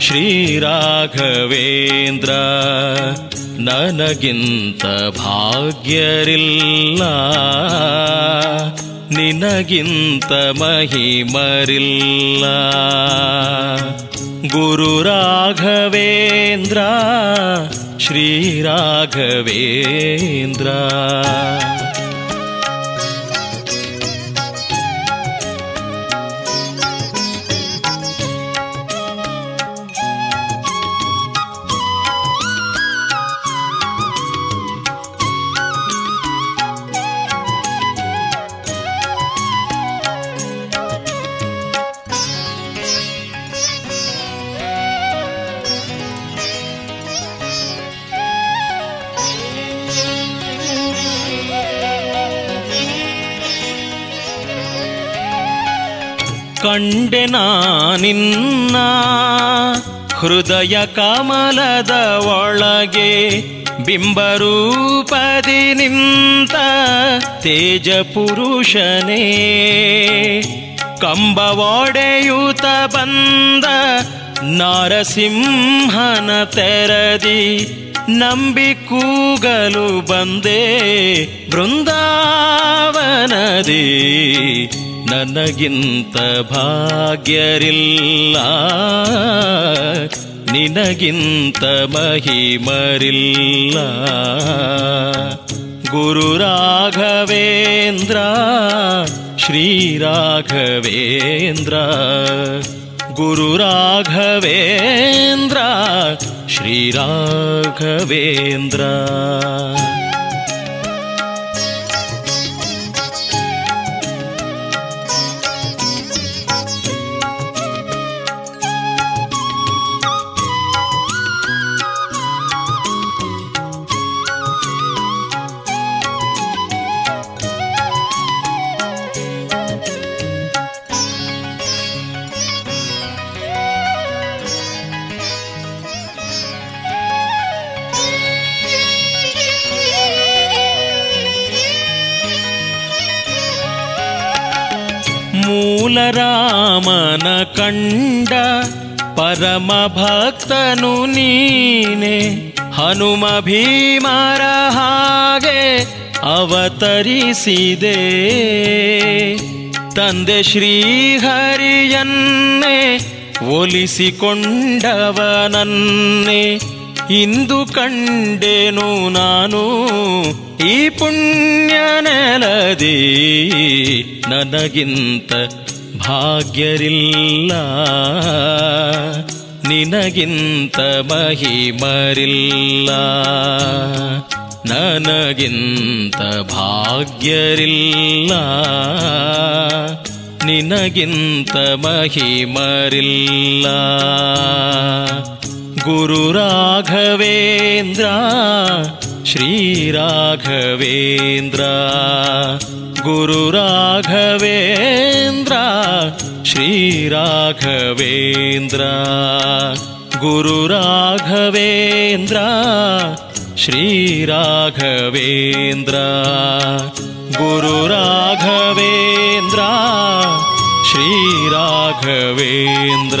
ಶ್ರೀರಾಘವೇಂದ್ರ ನನಗಿಂತ ಭಾಗ್ಯರಿಲ್ಲ ನಿನಗಿಂತ ಮಹಿಮರಿಲ್ಲ. ಗುರು ರಾಘವೇಂದ್ರ ಶ್ರೀರಾಘವೇಂದ್ರ ಕಂಡೆ ನಾನಿನ್ನ ಹೃದಯ ಕಮಲದ ಒಳಗೆ ಬಿಂಬರೂಪದಿ ನಿಂತ ತೇಜ ಪುರುಷನೇ. ಕಂಬವಾಡೆಯೂತ ಬಂದ ನಾರಸಿಂಹನ ತೆರದಿ ನಂಬಿ ಕೂಗಲು ಬಂದೆ ಬೃಂದಾವನದಿ. ನನಗಿಂತ ಭಾಗ್ಯರಿಲ್ಲ. ನಿನಗಿಂತ ಮಹಿಮರಿಲ್ಲ. ಗುರು ರಾಘವೇಂದ್ರ ಶ್ರೀರಾಘವೇಂದ್ರ ಗುರು ರಾಘವೇಂದ್ರ ಶ್ರೀರಾಘವೇಂದ್ರ ಮೂಲರಾಮನ ಕಂಡ ಪರಮ ಭಕ್ತನು ನೀನೆ. ಹನುಮ ಭೀಮರ ಹಾಗೆ ಅವತರಿಸಿದೆ. ತಂದೆ ಶ್ರೀಹರಿಯನ್ನೇ ಒಲಿಸಿಕೊಂಡವನನ್ನೇ. ಇಂದು ಕಂಡೆನು ನಾನು ಈ ಪುಣ್ಯ ನೆಲದಿ ನನಗಿಂತ ಭಾಗ್ಯರಿಲ್ಲ ನಿನಗಿಂತ ಮಹಿಮರಿಲ್ಲ. ನನಗಿಂತ ಭಾಗ್ಯರಿಲ್ಲ. ನಿನಗಿಂತ ಮಹಿಮರಿಲ್ಲ. ಗುರು ರಾಘವೇಂದ್ರ ಶ್ರೀರಾಘವೇಂದ್ರ ಗುರು ರಾಘವೇಂದ್ರ ಶ್ರೀರಾಘವೇಂದ್ರ ಗುರು ರಾಘವೇಂದ್ರ ಶ್ರೀರಾಘವೇಂದ್ರ ಗುರು ರಾಘವೇಂದ್ರ ಶ್ರೀರಾಘವೇಂದ್ರ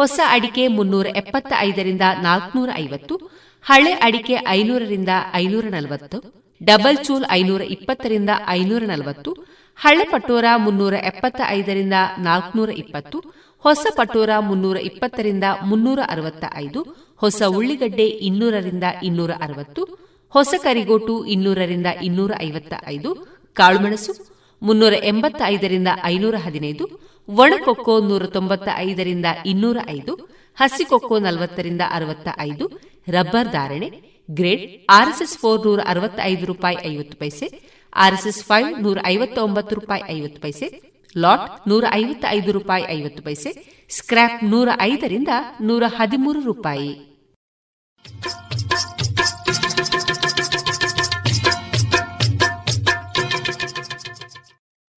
ಹೊಸ ಅಡಿಕೆ ಮುನ್ನೂರ ಎಪ್ಪತ್ತ ಐದರಿಂದ ನಾಲ್ಕನೂರ ಐವತ್ತು, ಹಳೆ ಅಡಿಕೆ ಐನೂರರಿಂದ ಐನೂರ ನಲವತ್ತು, ಡಬಲ್ ಚೂಲ್ ಐನೂರ ಇಪ್ಪತ್ತರಿಂದ ಐನೂರ ನಲವತ್ತು, ಹಳೆ ಪಟೋರ ಮುನ್ನೂರ ಎಪ್ಪತ್ತ ಐದರಿಂದ ನಾಲ್ಕನೂರ ಇಪ್ಪತ್ತು, ಹೊಸ ಪಟೋರ ಮುನ್ನೂರ ಇಪ್ಪತ್ತರಿಂದ ಮುನ್ನೂರ ಅರವತ್ತ ಐದು ಹೊಸ ಉಳ್ಳಿಗಡ್ಡೆ ಇನ್ನೂರರಿಂದ ಇನ್ನೂರ ಅರವತ್ತು, ಹೊಸ ಕರಿಗೋಟು ಇನ್ನೂರರಿಂದ ಇನ್ನೂರ ಐವತ್ತ ಐದು ಕಾಳುಮೆಣಸು ಮುನ್ನೂರ ಎಂಬತ್ತೈದರಿಂದ ಐನೂರ ಹದಿನೈದು ಒಣಕೊಕ್ಕೋ ನೂರ ತೊಂಬತ್ತ ಐದರಿಂದ ಇನ್ನೂರ ಐದು ಹಸಿಕೊಕ್ಕೋ ನಲವತ್ತರಿಂದ ಅರವತ್ತ ಐದು ರಬ್ಬರ್ ಧಾರಣೆ, ಗ್ರೇಡ್, ಆರ್ಎಸ್ಎಸ್ ಫೋರ್ ನೂರ ಅರವತ್ತೈದು ರೂಪಾಯಿ ಐವತ್ತು ಪೈಸೆ, ಆರ್ಎಸ್ಎಸ್ ಫೈವ್ ನೂರ ಐವತ್ತೊಂಬತ್ತು ರೂಪಾಯಿ ಐವತ್ತು ಪೈಸೆ, ಲಾಟ್ ನೂರ ಐವತ್ತ ಐದು ರೂಪಾಯಿ ಐವತ್ತು ಪೈಸೆ ಸ್ಕ್ರಾಪ್ ನೂರ ಐದರಿಂದ ನೂರ ಹದಿಮೂರು ರೂಪಾಯಿ.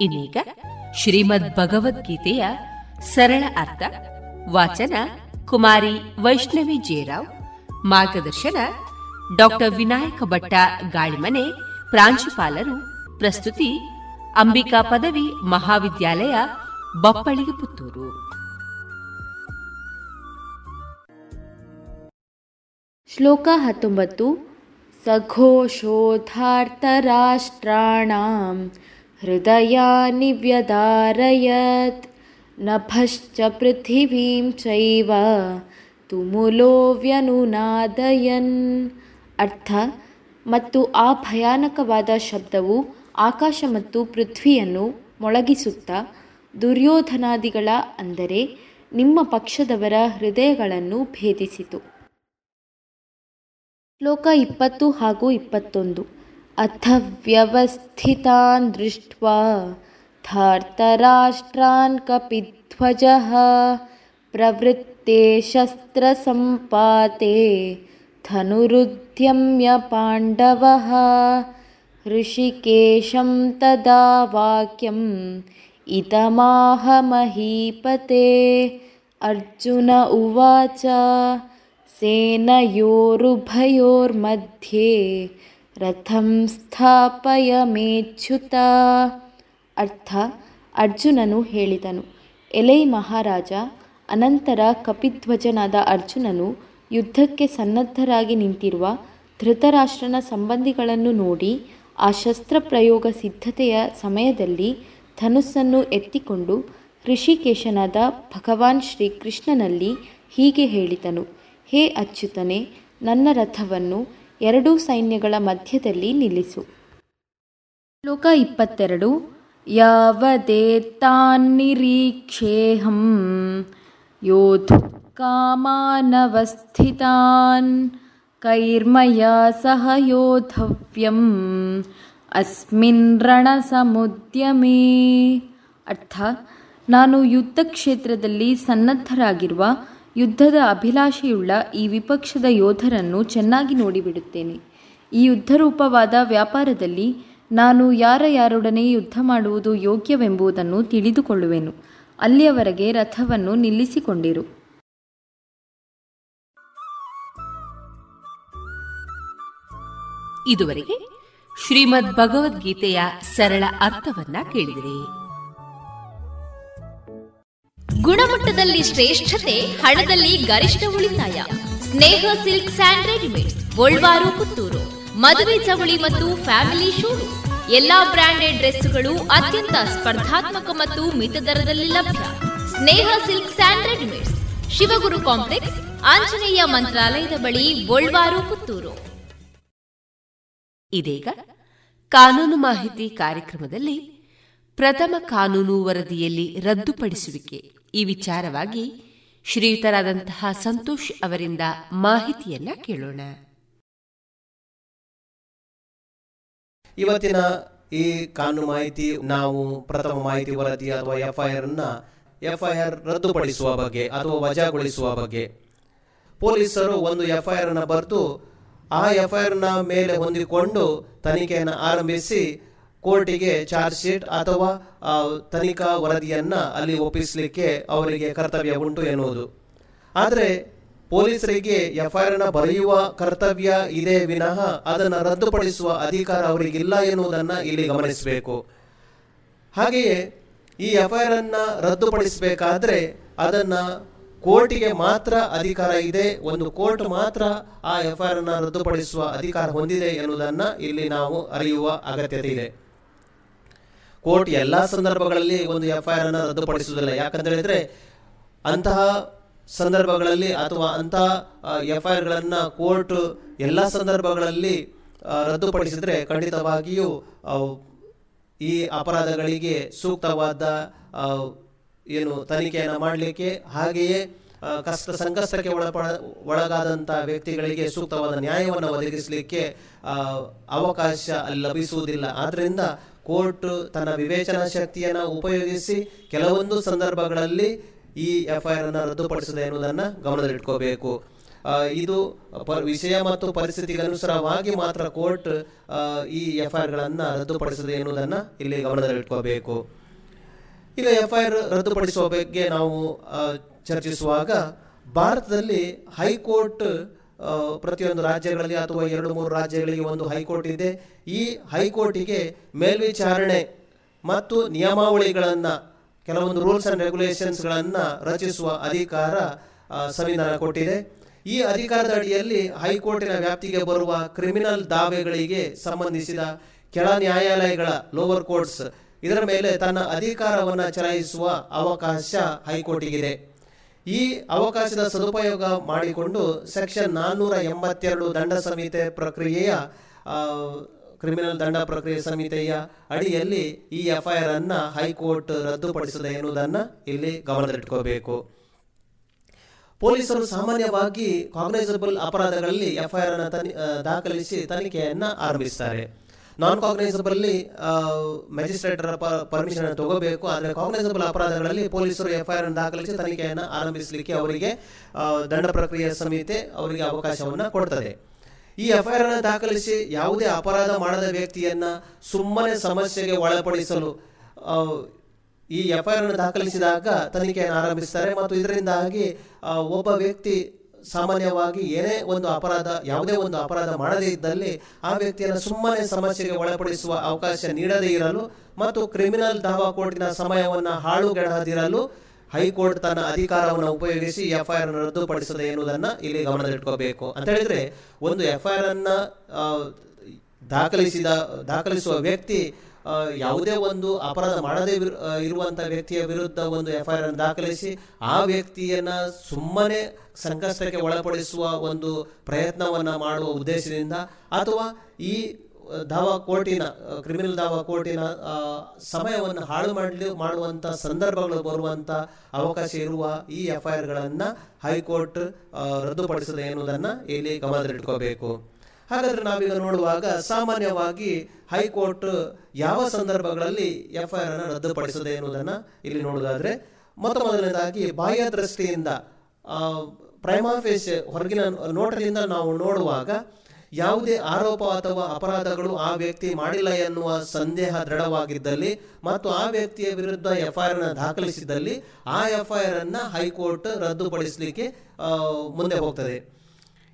ಇನ್ನೀಗ ಶ್ರೀಮದ್ ಭಗವದ್ಗೀತೆಯ ಸರಳ ಅರ್ಥ, ವಾಚನ ಕುಮಾರಿ ವೈಷ್ಣವಿ ಜೇರಾವ್ ಮಾರ್ಗದರ್ಶನ ಡಾಕ್ಟರ್ ವಿನಾಯಕ ಭಟ್ಟ ಗಾಳಿಮನೆ, ಪ್ರಾಂಶುಪಾಲರು, ಪ್ರಸ್ತುತಿ ಅಂಬಿಕಾ ಪದವಿ ಮಹಾವಿದ್ಯಾಲಯ ಬಪ್ಪಳಿಗೆ ಪುತ್ತೂರು ಶ್ಲೋಕ ಹತ್ತೊಂಬತ್ತು ಸಘೋಷೋಧಾರ್ತರಾಷ್ಟ್ರಾಣ ಹೃದಯ ನಿವ್ಯದಾರಯತ್ ನಭಶ್ಚ ಪೃಥಿವೀಂ ಚೈವ ತುಮುಲೋ ವ್ಯನುನಾದಯನ್ ಅರ್ಥ ಮತ್ತು ಆ ಭಯಾನಕವಾದ ಶಬ್ದವು ಆಕಾಶ ಮತ್ತು ಪೃಥ್ವಿಯನ್ನು ಮೊಳಗಿಸುತ್ತಾ ದುರ್ಯೋಧನಾದಿಗಳ ಅಂದರೆ ನಿಮ್ಮ ಪಕ್ಷದವರ ಹೃದಯಗಳನ್ನು ಭೇದಿಸಿತು. ಶ್ಲೋಕ ಇಪ್ಪತ್ತು ಹಾಗೂ ಇಪ್ಪತ್ತೊಂದು. अथ व्यवस्थितान् दृष्ट्वा धार्तराष्ट्रान् कपिध्वजः प्रवृत्ते शस्त्रसम्पाते धनुरुद्यम्य पाण्डवः। ऋषिकेशं तदा वाक्यम् इदमाहमहीपते। अर्जुन उवाच सेनयोरुभयोर्मध्ये ರಥಂ ಸ್ಥಾಪಯ ಮೇಚ್ಯುತ. ಅರ್ಥ, ಅರ್ಜುನನು ಹೇಳಿದನು. ಎಲೈ ಮಹಾರಾಜ, ಅನಂತರ ಕಪಿಧ್ವಜನಾದ ಅರ್ಜುನನು ಯುದ್ಧಕ್ಕೆ ಸನ್ನದ್ಧರಾಗಿ ನಿಂತಿರುವ ಧೃತರಾಷ್ಟ್ರನ ಸಂಬಂಧಿಗಳನ್ನು ನೋಡಿ ಆ ಶಸ್ತ್ರಪ್ರಯೋಗ ಸಿದ್ಧತೆಯ ಸಮಯದಲ್ಲಿ ಧನುಸ್ಸನ್ನು ಎತ್ತಿಕೊಂಡು ಋಷಿಕೇಶನಾದ ಭಗವಾನ್ ಶ್ರೀಕೃಷ್ಣನಲ್ಲಿ ಹೀಗೆ ಹೇಳಿದನು, ಹೇ ಅಚ್ಯುತನೆ, ನನ್ನ ರಥವನ್ನು ಎರಡೂ ಸೈನ್ಯಗಳ ಮಧ್ಯದಲ್ಲಿ ನಿಲ್ಲಿಸು. ಶ್ಲೋಕ ಇಪ್ಪತ್ತೆರಡು, ಯಾವದೇತಾನ್ನಿರೀಕ್ಷೇಹಂ ಯೋಧು ಕಾಮಾನವಸ್ಥಿತಾನ್ ಕೈರ್ಮಯ ಸಹ ಯೋಧವ್ಯಂ ಅಸ್ಮಿನ್ ರಣಸಮುದ್ಯಮೇ. ಅರ್ಥ, ನಾನು ಯುದ್ಧ ಕ್ಷೇತ್ರದಲ್ಲಿ ಸನ್ನದ್ಧರಾಗಿರುವ ಯುದ್ಧದ ಅಭಿಲಾಷೆಯುಳ್ಳ ಈ ವಿಪಕ್ಷದ ಯೋಧರನ್ನು ಚೆನ್ನಾಗಿ ನೋಡಿಬಿಡುತ್ತೇನೆ. ಈ ಯುದ್ಧರೂಪವಾದ ವ್ಯಾಪಾರದಲ್ಲಿ ನಾನು ಯಾರ ಯಾರೊಡನೆ ಯುದ್ಧ ಮಾಡುವುದು ಯೋಗ್ಯವೆಂಬುದನ್ನು ತಿಳಿದುಕೊಳ್ಳುವೆನು. ಅಲ್ಲಿಯವರೆಗೆ ರಥವನ್ನು ನಿಲ್ಲಿಸಿಕೊಂಡಿರು. ಇದುವರೆಗೆ ಶ್ರೀಮದ್ ಭಗವದ್ಗೀತೆಯ ಸರಳ ಅರ್ಥವನ್ನ ಕೇಳಿದಿರಿ. ಗುಣಮಟ್ಟದಲ್ಲಿ ಶ್ರೇಷ್ಠತೆ, ಹಣದಲ್ಲಿ ಗರಿಷ್ಠ ಉಳಿತಾಯ. Sneha silk and readymades Golwar, Puttur. ಮದುವೆ ಚವಳಿ ಮತ್ತು ಫ್ಯಾಮಿಲಿ ಶೂರು. ಎಲ್ಲಾ ಬ್ರಾಂಡೆಡ್ ಡ್ರೆಸ್ಗಳು ಅತ್ಯಂತ ಸ್ಪರ್ಧಾತ್ಮಕ ಮತ್ತು ಮಿತ ದರದಲ್ಲಿ ಲಭ್ಯ. Sneha silks and readymades, Shivaguru complex, Anjaneya ಮಂತ್ರಾಲಯದ ಬಳಿ ಗೋಲ್ವಾರು, ಪುತ್ತೂರು. ಇದೀಗ ಕಾನೂನು ಮಾಹಿತಿ ಕಾರ್ಯಕ್ರಮದಲ್ಲಿ ಪ್ರಥಮ ಕಾನೂನು ವರದಿಯಲ್ಲಿ ರದ್ದುಪಡಿಸುವಿಕೆ. ಈ ವಿಚಾರವಾಗಿ ಶ್ರೀಯುತರಾದಂತಹ ಸಂತೋಷ್ ಅವರಿಂದ ಮಾಹಿತಿಯನ್ನ ಕೇಳೋಣ. ಇವತ್ತಿನ ಈ ಕಾನೂನು ಮಾಹಿತಿ, ನಾವು ಪ್ರಥಮ ಮಾಹಿತಿ ವರದಿ ಅಥವಾ ಎಫ್ಐಆರ್ ಅನ್ನ ಎಫ್ಐಆರ್ ರದ್ದುಪಡಿಸುವ ಬಗ್ಗೆ ಅಥವಾ ವಜಾಗೊಳಿಸುವ ಬಗ್ಗೆ. ಪೊಲೀಸರು ಒಂದು ಎಫ್ಐಆರ್ ಅನ್ನು ಬರೆದು, ಆ ಎಫ್ಐಆರ್ನ ಮೇಲೆ ಹೊಂದಿಕೊಂಡು ತನಿಖೆಯನ್ನು ಆರಂಭಿಸಿ ಕೋರ್ಟಿಗೆ ಚಾರ್ಜ್ ಶೀಟ್ ಅಥವಾ ತನಿಖಾ ವರದಿಯನ್ನ ಅಲ್ಲಿ ಒಪ್ಪಿಸಲಿಕ್ಕೆ ಅವರಿಗೆ ಕರ್ತವ್ಯ ಉಂಟು ಎನ್ನುವುದು. ಆದರೆ, ಪೊಲೀಸರಿಗೆ ಎಫ್ಐಆರ್ನ ಬರೆಯುವ ಕರ್ತವ್ಯ ಇದೆ ವಿನಃ ಅದನ್ನು ರದ್ದುಪಡಿಸುವ ಅಧಿಕಾರ ಅವರಿಗಿಲ್ಲ ಎನ್ನುವುದನ್ನು ಇಲ್ಲಿ ಗಮನಿಸಬೇಕು. ಹಾಗೆಯೇ, ಈ ಎಫ್ಐಆರ್ ಅನ್ನ ರದ್ದುಪಡಿಸಬೇಕಾದ್ರೆ ಅದನ್ನ ಕೋರ್ಟಿಗೆ ಮಾತ್ರ ಅಧಿಕಾರ ಇದೆ, ಒಂದು ಕೋರ್ಟ್ ಮಾತ್ರ ಆ ಎಫ್ಐಆರ್ ಅನ್ನ ರದ್ದುಪಡಿಸುವ ಅಧಿಕಾರ ಹೊಂದಿದೆ ಎನ್ನುವುದನ್ನು ಇಲ್ಲಿ ನಾವು ಅರಿಯುವ ಅಗತ್ಯತೆ ಇದೆ. ಕೋರ್ಟ್ ಎಲ್ಲಾ ಸಂದರ್ಭಗಳಲ್ಲಿ ಒಂದು ಎಫ್ಐಆರ್ ಅನ್ನು ರದ್ದುಪಡಿಸುವುದಿಲ್ಲ. ಯಾಕಂತ ಹೇಳಿದ್ರೆ ಅಂತಹ ಸಂದರ್ಭಗಳಲ್ಲಿ ಅಥವಾ ಅಂತಹ ಎಫ್ಐಆರ್ ಗಳನ್ನ ಕೋರ್ಟ್ ಎಲ್ಲ ಸಂದರ್ಭಗಳಲ್ಲಿ ರದ್ದುಪಡಿಸಿದ್ರೆ ಖಂಡಿತವಾಗಿಯೂ ಈ ಅಪರಾಧಗಳಿಗೆ ಸೂಕ್ತವಾದ ಏನು ತನಿಖೆಯನ್ನು ಮಾಡಲಿಕ್ಕೆ ಹಾಗೆಯೇ ಕಷ್ಟ ಸಂಕಷ್ಟಕ್ಕೆ ಒಳಪಡ ಒಳಗಾದಂಥ ವ್ಯಕ್ತಿಗಳಿಗೆ ಸೂಕ್ತವಾದ ನ್ಯಾಯವನ್ನು ಒದಗಿಸಲಿಕ್ಕೆ ಅವಕಾಶ ಲಭಿಸುವುದಿಲ್ಲ. ಆದ್ರಿಂದ ಕೋರ್ಟ್ ತನ್ನ ವಿವೇಚನಾ ಶಕ್ತಿಯನ್ನು ಉಪಯೋಗಿಸಿ ಕೆಲವೊಂದು ಸಂದರ್ಭಗಳಲ್ಲಿ ಈ ಎಫ್ಐಆರ್ ಅನ್ನು ರದ್ದುಪಡಿಸಿದೆ ಎನ್ನುವುದನ್ನು ಗಮನದಲ್ಲಿಟ್ಕೋಬೇಕು. ಇದು ವಿಷಯ ಮತ್ತು ಪರಿಸ್ಥಿತಿಗೆ ಅನುಸಾರವಾಗಿ ಮಾತ್ರ ಕೋರ್ಟ್ ಈ ಎಫ್ಐಆರ್ ಗಳನ್ನ ರದ್ದುಪಡಿಸಿದೆ ಎನ್ನುವುದನ್ನು ಇಲ್ಲಿ ಗಮನದಲ್ಲಿಟ್ಕೋಬೇಕು. ಈಗ ಎಫ್ಐಆರ್ ರದ್ದುಪಡಿಸುವ ಬಗ್ಗೆ ನಾವು ಚರ್ಚಿಸುವಾಗ ಭಾರತದಲ್ಲಿ ಹೈಕೋರ್ಟ್ ಪ್ರತಿಯೊಂದು ರಾಜ್ಯಗಳಲ್ಲಿ ಅಥವಾ ಎರಡು ಮೂರು ರಾಜ್ಯಗಳಿಗೆ ಒಂದು ಹೈಕೋರ್ಟ್ ಇದೆ. ಈ ಹೈಕೋರ್ಟಿಗೆ ಮೇಲ್ವಿಚಾರಣೆ ಮತ್ತು ನಿಯಮಾವಳಿಗಳನ್ನು, ಕೆಲವೊಂದು ರೂಲ್ಸ್ ಆ್ಯಂಡ್ ರೆಗ್ಯುಲೇಷನ್ಸ್ಗಳನ್ನು ರಚಿಸುವ ಅಧಿಕಾರ ಸಂವಿಧಾನ ಕೊಟ್ಟಿದೆ. ಈ ಅಧಿಕಾರದ ಅಡಿಯಲ್ಲಿ ಹೈಕೋರ್ಟಿನ ವ್ಯಾಪ್ತಿಗೆ ಬರುವ ಕ್ರಿಮಿನಲ್ ದಾವೆಗಳಿಗೆ ಸಂಬಂಧಿಸಿದ ಕೆಳ ನ್ಯಾಯಾಲಯಗಳ ಲೋವರ್ ಕೋರ್ಟ್ಸ್ ಇದರ ಮೇಲೆ ತನ್ನ ಅಧಿಕಾರವನ್ನು ಚಲಾಯಿಸುವ ಅವಕಾಶ ಹೈಕೋರ್ಟಿಗಿದೆ. ಈ ಅವಕಾಶದ ಸದುಪಯೋಗ ಮಾಡಿಕೊಂಡು ಸೆಕ್ಷನ್ ನಾನ್ನೂರ ಎಂಬತ್ತೆರಡು ದಂಡ ಸಂಹಿತೆ ಪ್ರಕ್ರಿಯೆಯ ಕ್ರಿಮಿನಲ್ ದಂಡ ಪ್ರಕ್ರಿಯೆ ಸಂಹಿತೆಯ ಅಡಿಯಲ್ಲಿ ಈ ಎಫ್ಐಆರ್ ಅನ್ನ ಹೈಕೋರ್ಟ್ ರದ್ದುಪಡಿಸಿದೆ ಎನ್ನುವುದನ್ನು ಇಲ್ಲಿ ಗಮನದಲ್ಲಿಟ್ಕೋಬೇಕು. ಪೊಲೀಸರು ಸಾಮಾನ್ಯವಾಗಿ ಕಾಗ್ನೈಸಬಲ್ ಅಪರಾಧಗಳಲ್ಲಿ ಎಫ್ಐಆರ್ ಅನ್ನು ದಾಖಲಿಸಿ ತನಿಖೆಯನ್ನು ಆರಂಭಿಸ್ತಾರೆ. ನಾನ್ ಕಾಗ್ನೈಸಬಲ್ ಮ್ಯಾಜಿಸ್ಟ್ರೇಟರ ಪರ್ಮಿಷನ್ ತಗೋಬೇಕು. ಆದರೆ ಕಾಗ್ನೈಸಬಲ್ ಅಪರಾಧಗಳಲ್ಲಿ ಪೊಲೀಸರು ಎಫ್ಐಆರ್ ದಾಖಲಿಸಿ ತನಿಖೆಯನ್ನು ಆರಂಭಿಸಲಿಕ್ಕೆ ಅವರಿಗೆ ದಂಡ ಪ್ರಕ್ರಿಯೆ ಸಮಿತಿ ಅವರಿಗೆ ಅವಕಾಶವನ್ನು ಕೊಡ್ತದೆ. ಈ ಎಫ್ಐಆರ್ ಅನ್ನು ದಾಖಲಿಸಿ ಯಾವುದೇ ಅಪರಾಧ ಮಾಡದ ವ್ಯಕ್ತಿಯನ್ನ ಸುಮ್ಮನೆ ಸಮಸ್ಯೆಗೆ ಒಳಪಡಿಸಲು ಈ ಎಫ್ಐಆರ್ ಅನ್ನು ದಾಖಲಿಸಿದಾಗ ತನಿಖೆಯನ್ನು ಆರಂಭಿಸುತ್ತಾರೆ ಮತ್ತು ಇದರಿಂದಾಗಿ ಒಬ್ಬ ವ್ಯಕ್ತಿ ಸಾಮಾನ್ಯವಾಗಿ ಏನೇ ಒಂದು ಅಪರಾಧ, ಯಾವುದೇ ಒಂದು ಅಪರಾಧ ಮಾಡದೇ ಇದ್ದಲ್ಲಿ ಆ ವ್ಯಕ್ತಿಯನ್ನು ಸುಮ್ಮನೆ ಸಮಸ್ಯೆಗೆ ಒಳಪಡಿಸುವ ಅವಕಾಶ ನೀಡದೇ ಇರಲು ಮತ್ತು ಕ್ರಿಮಿನಲ್ ದಾವಾ ಕೋರ್ಟಿನ ಸಮಯವನ್ನು ಹಾಳುಗೆಡದಿರಲು ಹೈಕೋರ್ಟ್ ತನ್ನ ಅಧಿಕಾರವನ್ನು ಉಪಯೋಗಿಸಿ ಎಫ್ಐಆರ್ ಅನ್ನು ರದ್ದುಪಡಿಸದೆ ಎನ್ನುವುದನ್ನು ಇಲ್ಲಿ ಗಮನದಲ್ಲಿಟ್ಕೋಬೇಕು. ಅಂತ ಹೇಳಿದ್ರೆ ಒಂದು ಎಫ್ಐಆರ್ ಅನ್ನ ದಾಖಲಿಸಿದ, ದಾಖಲಿಸುವ ವ್ಯಕ್ತಿ ಯಾವುದೇ ಒಂದು ಅಪರಾಧ ಮಾಡದೇ ಇರುವಂತಹ ವ್ಯಕ್ತಿಯ ವಿರುದ್ಧ ಒಂದು ಎಫ್ಐಆರ್ ಅನ್ನು ದಾಖಲಿಸಿ ಆ ವ್ಯಕ್ತಿಯನ್ನ ಸುಮ್ಮನೆ ಸಂಕಷ್ಟಕ್ಕೆ ಒಳಪಡಿಸುವ ಒಂದು ಪ್ರಯತ್ನವನ್ನ ಮಾಡುವ ಉದ್ದೇಶದಿಂದ ಅಥವಾ ಈ ದಾವಾ ಕೋರ್ಟಿನ ಕ್ರಿಮಿನಲ್ ದಾವಾ ಕೋರ್ಟಿನ ಸಮಯವನ್ನು ಹಾಳು ಮಾಡಲಿ ಮಾಡುವಂತ ಸಂದರ್ಭಗಳು ಬರುವಂತ ಅವಕಾಶ ಇರುವ ಈ ಎಫ್ಐಆರ್ಗಳನ್ನ ಹೈಕೋರ್ಟ್ ಆ, ರದ್ದುಪಡಿಸದೆ ಎನ್ನುವುದನ್ನ ಇಲ್ಲಿ ಗಮನದಲ್ಲಿಟ್ಕೋಬೇಕು. ಹಾಗಾದ್ರೆ ನಾವೀಗ ನೋಡುವಾಗ ಸಾಮಾನ್ಯವಾಗಿ ಹೈಕೋರ್ಟ್ ಯಾವ ಸಂದರ್ಭಗಳಲ್ಲಿ ಎಫ್ಐಆರ್ ಅನ್ನು ರದ್ದುಪಡಿಸದೆ ಎನ್ನುವುದನ್ನ ಇಲ್ಲಿ ನೋಡೋದಾದರೆ ಮೊತ್ತ ಮೊದಲನೇದಾಗಿ ಬಾಹ್ಯ ದೃಷ್ಟಿಯಿಂದ ಪ್ರೈಮಾಫೇಸ್ ಹೊರಗಿನ ನೋಟದಿಂದ ನಾವು ನೋಡುವಾಗ ಯಾವುದೇ ಆರೋಪ ಅಥವಾ ಅಪರಾಧಗಳು ಆ ವ್ಯಕ್ತಿ ಮಾಡಿಲ್ಲ ಎನ್ನುವ ಸಂದೇಹ ದೃಢವಾಗಿದ್ದಲ್ಲಿ ಮತ್ತು ಆ ವ್ಯಕ್ತಿಯ ವಿರುದ್ಧ ಎಫ್ಐಆರ್ ಅನ್ನು ದಾಖಲಿಸಿದಲ್ಲಿ ಆ ಎಫ್ಐಆರ್ ಅನ್ನು ಹೈಕೋರ್ಟ್ ರದ್ದುಪಡಿಸಲಿಕ್ಕೆ ಮುಂದೆ ಹೋಗ್ತದೆ.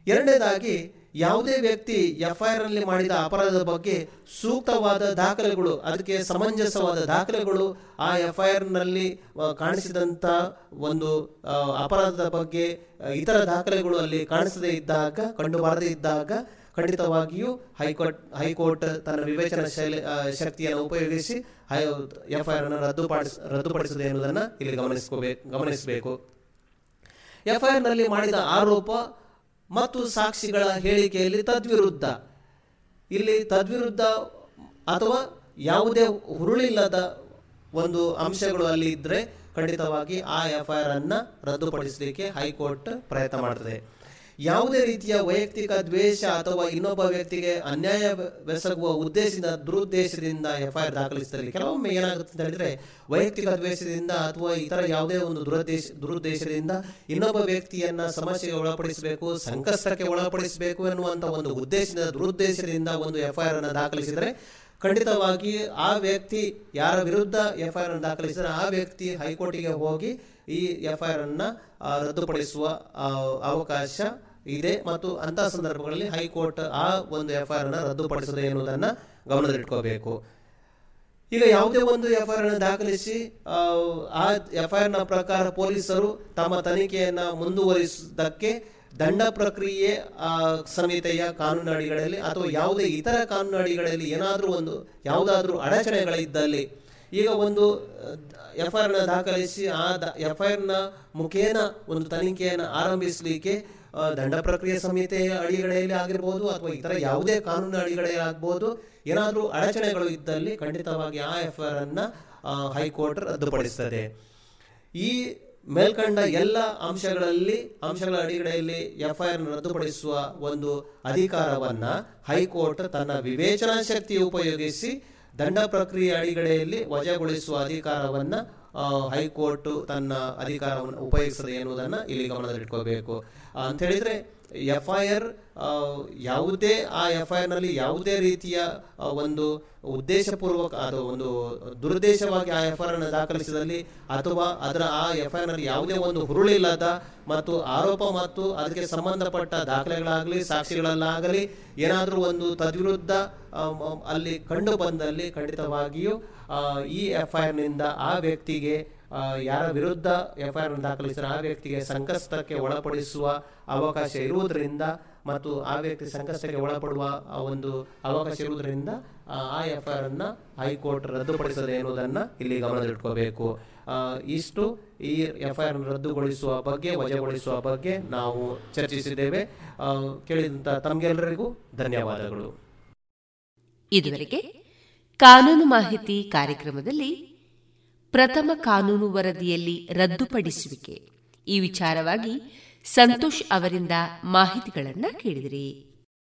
ಎರಡನೇದಾಗಿ ಯಾವುದೇ ವ್ಯಕ್ತಿ ಎಫ್ಐಆರ್ನಲ್ಲಿ ಮಾಡಿದ ಅಪರಾಧದ ಬಗ್ಗೆ ಸೂಕ್ತವಾದ ದಾಖಲೆಗಳು, ಅದಕ್ಕೆ ಸಮಂಜಸವಾದ ದಾಖಲೆಗಳು ಆ ಎಫ್ಐಆರ್ನಲ್ಲಿ ಕಾಣಿಸಿದಂತ ಒಂದು ಅಪರಾಧದ ಬಗ್ಗೆ ಇತರ ದಾಖಲೆಗಳು ಅಲ್ಲಿ ಕಾಣಿಸದೇ ಇದ್ದಾಗ, ಕಂಡು ಬಾರದೇ ಇದ್ದಾಗ ಖಂಡಿತವಾಗಿಯೂ ಹೈಕೋರ್ಟ್ ಹೈಕೋರ್ಟ್ ತನ್ನ ವಿವೇಚನಾ ಶೈಲಿ ಶಕ್ತಿಯನ್ನು ಉಪಯೋಗಿಸಿ ಎಫ್ಐಆರ್ ಅನ್ನು ರದ್ದುಪಡಿಸ ರದ್ದುಪಡಿಸಿದೆ ಎನ್ನುವುದನ್ನು ಇಲ್ಲಿ ಗಮನಿಸ್ಕೋಬೇಕು ಗಮನಿಸಬೇಕು. ಎಫ್ಐಆರ್ನಲ್ಲಿ ಮಾಡಿದ ಆರೋಪ ಮತ್ತು ಸಾಕ್ಷಿಗಳ ಹೇಳಿಕೆಯಲ್ಲಿ ತದ್ವಿರುದ್ಧ. ಇಲ್ಲಿ ತದ್ವಿರುದ್ಧ ಅಥವಾ ಯಾವುದೇ ಹುರುಳಿಲ್ಲದ ಒಂದು ಅಂಶಗಳು ಅಲ್ಲಿ ಇದ್ದರೆ ಖಂಡಿತವಾಗಿ ಆ ಎಫ್ಐಆರ್ ಅನ್ನು ರದ್ದುಪಡಿಸಲಿಕ್ಕೆ ಹೈಕೋರ್ಟ್ ಪ್ರಯತ್ನ ಮಾಡ್ತದೆ. ಯಾವುದೇ ರೀತಿಯ ವೈಯಕ್ತಿಕ ದ್ವೇಷ ಅಥವಾ ಇನ್ನೊಬ್ಬ ವ್ಯಕ್ತಿಗೆ ಅನ್ಯಾಯ ಬೆಸಗುವ ಉದ್ದೇಶದಿಂದ, ದುರುದ್ದೇಶದಿಂದ ಎಫ್ಐಆರ್ ದಾಖಲಿಸಿದಲ್ಲಿ, ಕೆಲವೊಮ್ಮೆ ಏನಾಗುತ್ತೆ ಅಂತ ಹೇಳಿದ್ರೆ ವೈಯಕ್ತಿಕ ದ್ವೇಷದಿಂದ ಅಥವಾ ಇತರ ಯಾವುದೇ ಒಂದು ದುರದೇಶ ದುರುದ್ದೇಶದಿಂದ ಇನ್ನೊಬ್ಬ ವ್ಯಕ್ತಿಯನ್ನ ಸಮಸ್ಯೆಗೆ ಒಳಪಡಿಸಬೇಕು, ಸಂಕಷ್ಟಕ್ಕೆ ಒಳಪಡಿಸಬೇಕು ಎನ್ನುವಂತ ಒಂದು ಉದ್ದೇಶದಿಂದ, ದುರುದ್ದೇಶದಿಂದ ಒಂದು ಎಫ್ಐಆರ್ ಅನ್ನು ದಾಖಲಿಸಿದರೆ ಖಂಡಿತವಾಗಿ ಆ ವ್ಯಕ್ತಿ ಯಾರ ವಿರುದ್ಧ ಎಫ್ಐಆರ್ ಅನ್ನು ದಾಖಲಿಸಿದರೆ ಆ ವ್ಯಕ್ತಿ ಹೈಕೋರ್ಟಿಗೆ ಹೋಗಿ ಈ ಎಫ್ ಐ ಅನ್ನ ಆ, ರದ್ದುಪಡಿಸುವ ಅವಕಾಶ ಇದೆ ಮತ್ತು ಅಂತಹ ಸಂದರ್ಭಗಳಲ್ಲಿ ಹೈಕೋರ್ಟ್ ಆ ಒಂದು ಎಫ್ ಐ ಆರ್ ಅನ್ನು ರದ್ದುಪಡಿಸದೆ ಎನ್ನುವುದನ್ನ ಗಮನದಲ್ಲಿಟ್ಕೋಬೇಕು. ಈಗ ಯಾವುದೇ ಒಂದು ಎಫ್ ಐ ಆರ್ ಅನ್ನು ದಾಖಲಿಸಿ ಆ, ಎಫ್ ಐ ನ ಪ್ರಕಾರ ಪೊಲೀಸರು ತಮ್ಮ ತನಿಖೆಯನ್ನ ಮುಂದುವರಿಸುವುದಕ್ಕೆ ದಂಡ ಪ್ರಕ್ರಿಯೆ ಆ, ಸಂಹಿತೆಯ ಕಾನೂನು ಅಡಿಗಳಲ್ಲಿ ಅಥವಾ ಯಾವುದೇ ಇತರ ಕಾನೂನು ಅಡಿಗಳಲ್ಲಿ ಏನಾದರೂ ಒಂದು ಯಾವುದಾದ್ರೂ ಅಡಚಣೆಗಳಿದ್ದಲ್ಲಿ ಈಗ ಒಂದು ಎಫ್ಐಆರ್ನ ದಾಖಲಿಸಿ ಆ ಎಫ್ಐಆರ್ನ ಮುಖೇನ ಒಂದು ತನಿಖೆಯನ್ನು ಆರಂಭಿಸಲಿಕ್ಕೆ ದಂಡ ಪ್ರಕ್ರಿಯೆ ಸಂಹಿತೆಯ ಅಡಿಗಡೆಯಲ್ಲಿ ಆಗಿರ್ಬೋದು ಅಥವಾ ಇತರ ಯಾವುದೇ ಕಾನೂನು ಅಡಿಗಳಲ್ಲಿ ಆಗ್ಬೋದು. ಏನಾದರೂ ಅಡಚಣೆಗಳು ಇದ್ದಲ್ಲಿ ಖಂಡಿತವಾಗಿ ಆ ಎಫ್ ಎಫ್ಐಆರ್ ಅನ್ನ ಅನ್ನು ಹೈಕೋರ್ಟ್ ರದ್ದುಪಡಿಸ್ತದೆ. ಈ ಮೇಲ್ಕಂಡ ಎಲ್ಲ ಅಂಶಗಳಲ್ಲಿ, ಅಂಶಗಳ ಅಡಿಗಡೆಯಲ್ಲಿ ಎಫ್ಐಆರ್ ರದ್ದುಪಡಿಸುವ ಒಂದು ಅಧಿಕಾರವನ್ನ ಹೈಕೋರ್ಟ್ ತನ್ನ ವಿವೇಚನಾ ಶಕ್ತಿ ಉಪಯೋಗಿಸಿ ದಂಡ ಪ್ರಕ್ರಿಯೆ ಅಡಿಗಡೆಯಲ್ಲಿ ವಜಾಗೊಳಿಸುವ ಅಧಿಕಾರವನ್ನ ಹೈಕೋರ್ಟ್ ತನ್ನ ಅಧಿಕಾರವನ್ನು ಉಪಯೋಗಿಸದೆ ಎನ್ನುವುದನ್ನು ಇಲ್ಲಿ ಗಮನದಲ್ಲಿಟ್ಕೋಬೇಕು. ಅಂತ ಹೇಳಿದ್ರೆ ಎಫ್ಐಆರ್ ಯಾವುದೇ, ಆ ಎಫ್ ಐ ನಲ್ಲಿ ಯಾವುದೇ ರೀತಿಯ ಒಂದು ಉದ್ದೇಶಪೂರ್ವಕ ಅದು ಒಂದು ದುರುದ್ದೇಶವಾಗಿ ಆ ಎಫ್ ಐ ಅನ್ನು ದಾಖಲಿಸಿದಲ್ಲಿ ಅಥವಾ ಅದರ ಆ ಎಫ್ ಎಫ್ಐಆರ್ನಲ್ಲಿ ಯಾವುದೇ ಒಂದು ಹುರುಳಿಲ್ಲದ ಮತ್ತು ಆರೋಪ ಮತ್ತು ಅದಕ್ಕೆ ಸಂಬಂಧಪಟ್ಟ ದಾಖಲೆಗಳಾಗಲಿ, ಸಾಕ್ಷಿಗಳಲ್ಲಾಗಲಿ, ಏನಾದರೂ ಒಂದು ತದ್ವಿರುದ್ಧ ಅಲ್ಲಿ ಕಂಡು ಬಂದಲ್ಲಿ ಖಂಡಿತವಾಗಿಯೂ ಈ ಎಫ್ ಐ ನಿಂದ ಆ ವ್ಯಕ್ತಿಗೆ ಯಾರ ವಿರುದ್ಧ ಎಫ್ ಐ ಆರ್ ದಾಖಲಿಸಿದ ಆ ವ್ಯಕ್ತಿಗೆ ಸಂಕಷ್ಟಕ್ಕೆ ಒಳಪಡಿಸುವ ಅವಕಾಶ ಇರುವುದರಿಂದ ಮತ್ತು ಆ ವ್ಯಕ್ತಿ ಸಂಕಷ್ಟಕ್ಕೆ ಒಳಪಡುವ ಆ ಒಂದು ಅವಕಾಶ ಇರುವುದರಿಂದ ಆ, ಎಫ್ ಐ ಆರ್ ಅನ್ನ ಹೈಕೋರ್ಟ್ ರದ್ದುಪಡಿಸದೆ ಎನ್ನುವುದನ್ನ ಇಲ್ಲಿ ಗಮನದಲ್ಲಿಟ್ಕೋಬೇಕು. ಇಷ್ಟು ಈ ಎಫ್ ಐ ಆರ್ ರದ್ದುಗೊಳಿಸುವ ಬಗ್ಗೆ ವಜಾಗೊಳಿಸುವ ಬಗ್ಗೆ ನಾವು ಚರ್ಚಿಸಿದ್ದೇವೆ. ಕೇಳಿದಂಥ ತಮಗೆಲ್ಲರಿಗೂ ಧನ್ಯವಾದಗಳು. ಇದುವರೆಗೆ ಕಾನೂನು ಮಾಹಿತಿ ಕಾರ್ಯಕ್ರಮದಲ್ಲಿ ಪ್ರಥಮ ಕಾನೂನು ವರದಿಯಲ್ಲಿ ರದ್ದುಪಡಿಸುವಿಕೆ. ಈ ವಿಚಾರವಾಗಿ ಸಂತೋಷ್ ಅವರಿಂದ ಮಾಹಿತಿಗಳನ್ನು ಕೇಳಿದಿರಿ.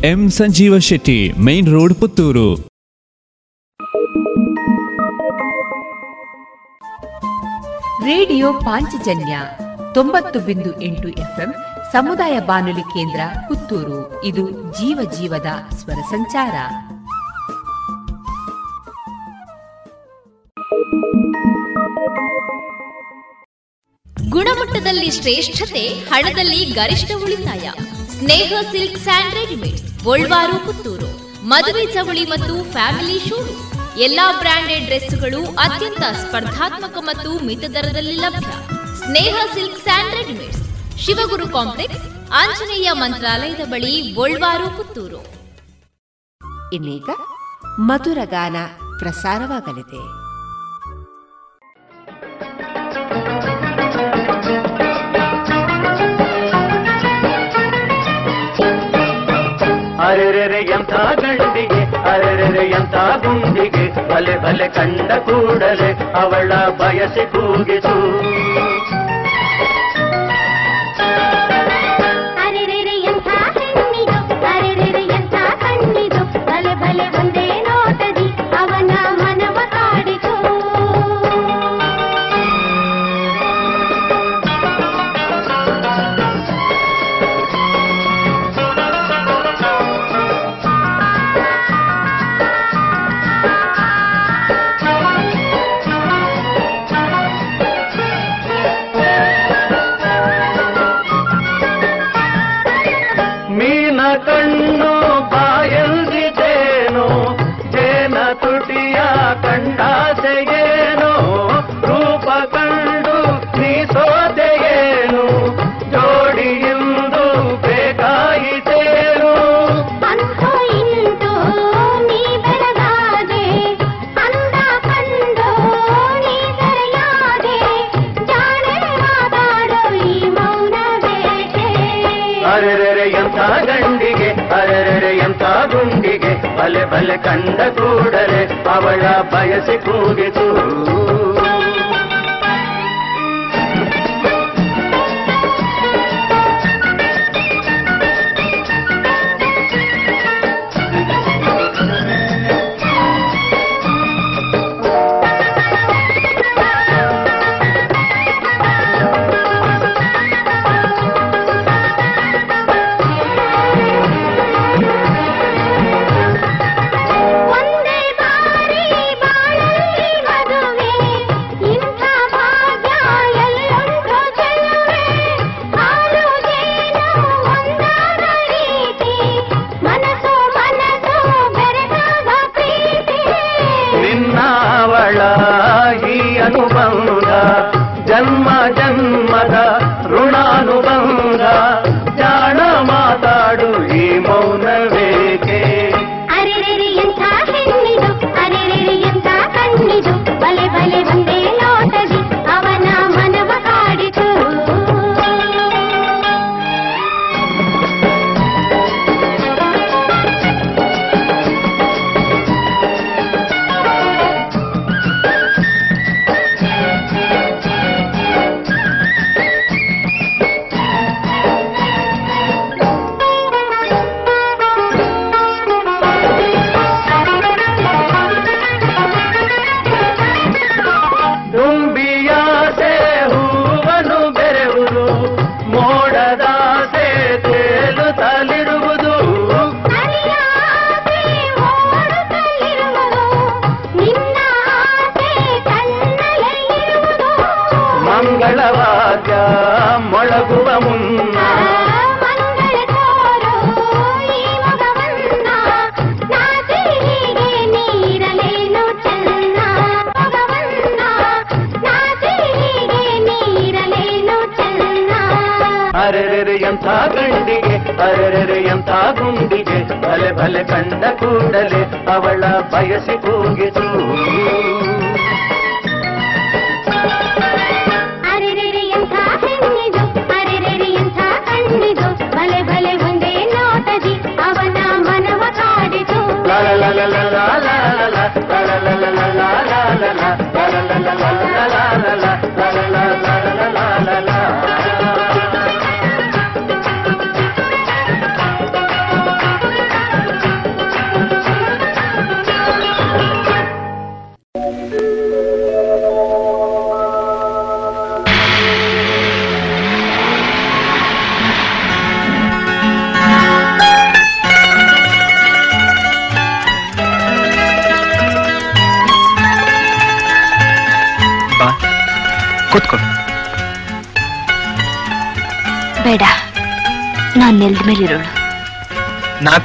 M Sanjeeva Shetty main road Puttur. Radio Panchajanya ತೊಂಬತ್ತು ಬಿಂದು ಎಂಟು ಎಫ್ಎಂ ಸಮುದಾಯ ಬಾನುಲಿ ಕೇಂದ್ರ ಪುತ್ತೂರು. ಇದು ಜೀವ ಜೀವದ ಸ್ವರ ಸಂಚಾರ. ಗುಣಮಟ್ಟದಲ್ಲಿ ಶ್ರೇಷ್ಠತೆ ಹಣದಲ್ಲಿ ಗರಿಷ್ಠ ಉಳಿತಾಯ. Sneha silk and Golwar, Puttur. ಮದುವೆ ಚವಳಿ ಮತ್ತು ಫ್ಯಾಮಿಲಿ ಶೂ ಎಲ್ಲಾ ಬ್ರಾಂಡೆಡ್ ಡ್ರೆಸ್ಗಳು ಅತ್ಯಂತ ಸ್ಪರ್ಧಾತ್ಮಕ ಮತ್ತು ಮಿತ ದರದಲ್ಲಿ ಲಭ್ಯ. Sneha silks and readymades, Shivaguru complex, Anjaneya ಮಂತ್ರಾಲಯದ ಬಳಿ ಗೋಲ್ವಾರು, ಪುತ್ತೂರು. ಇನ್ನೀಗ ಮಧುರ ಗಾನ ಪ್ರಸಾರವಾಗಲಿದೆ. ಅರೆರೆರೆ ಎಂಥ ಗಂಡಿಗೆ ಅರೆರೆರೆ ಎಂಥ ಗುಂಡಿಗೆ ಬಲೆ ಬಲೆ ಕಂಡ ಕೂಡಲೇ ಅವಳ ಬಯಸಿ ಕೂಗಿತು ಕಂಡ ಕೂಡಲೇ ಅವಳ ಬಯಸಿ ಕೂಗಿತು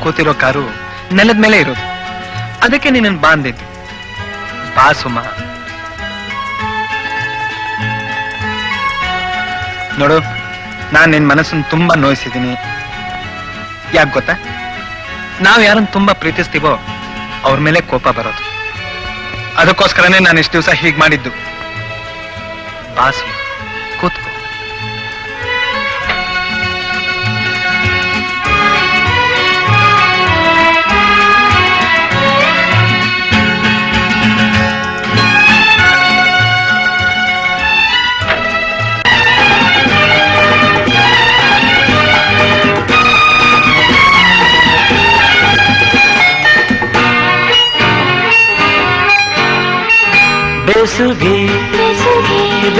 ಕೂತಿರೋ ಕಾರು ನೆಲದ ಮೇಲೆ ಇರೋದು. ಅದಕ್ಕೆ ನಿನ್ನ ಬಾ ಅಂದಿದ್ದು. ಬಾ ಸುಮ. ನೋಡು, ನಾನು ನಿನ್ನ ಮನಸ್ಸನ್ನು ತುಂಬಾ ನೋಯಿಸಿದ್ದೀನಿ. ಯಾಕೆ ಗೊತ್ತಾ? ನಾವು ಯಾರನ್ನು ತುಂಬಾ ಪ್ರೀತಿಸ್ತೀವೋ ಅವ್ರ ಮೇಲೆ ಕೋಪ ಬರೋದು. ಅದಕ್ಕೋಸ್ಕರನೇ ನಾನು ಇಷ್ಟು ದಿವಸ ಹೀಗೆ ಮಾಡಿದ್ದು. ಬಾ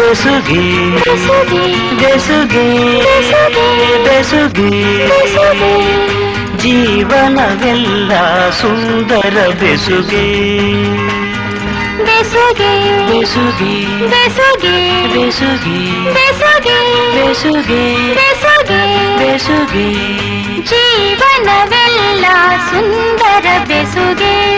ಬೆಸುಗೆ ಬೆಸುಗಿ ಬೆಸುಗಿ ಜೀವನವೆಲ್ಲ ಸುಂದರ ಬೆಸುಗೆ. ಬೆಸುಗೆ ಬೆಸುಗೆ ಬೆಸುಗೆ ಬೆಸುಗೆ ಬೆಸುಗೆ ಬೆಸುಗೆ ಬೆಸುಗೆ. ಬೆಸುಗೆ. ಜೀವನವೆಲ್ಲ ಸುಂದರ ಬೆಸುಗೆ.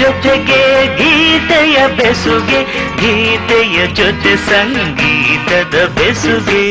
ಜೊತೆಗೆ ಗೀತೆಯ ಬೆಸುಗೆ ಗೀತೆಯ ಜೊತೆ ಸಂಗೀತದ ಬೆಸುಗೆ.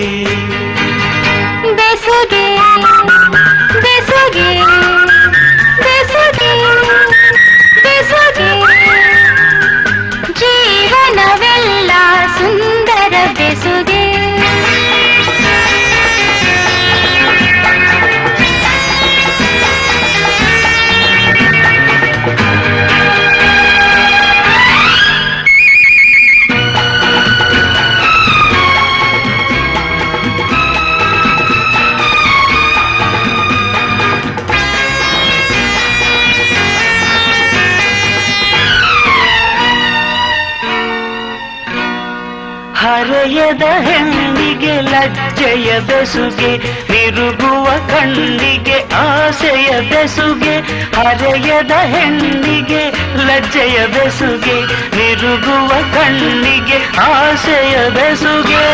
ಲಜ್ಜೆಯ ಬೆಸುಗೆ ತಿರುಗುವ ಕಣ್ಣಿಗೆ, ಆಸೆಯ ಬೆಸುಗೆ, ಹರೆಯದ ಹೆಣ್ಣಿಗೆ ಲಜ್ಜೆಯ ಬೆಸುಗೆ ತಿರುಗುವ ಕಣ್ಣಿಗೆ ಆಸೆಯ ಬೆಸುಗೆ.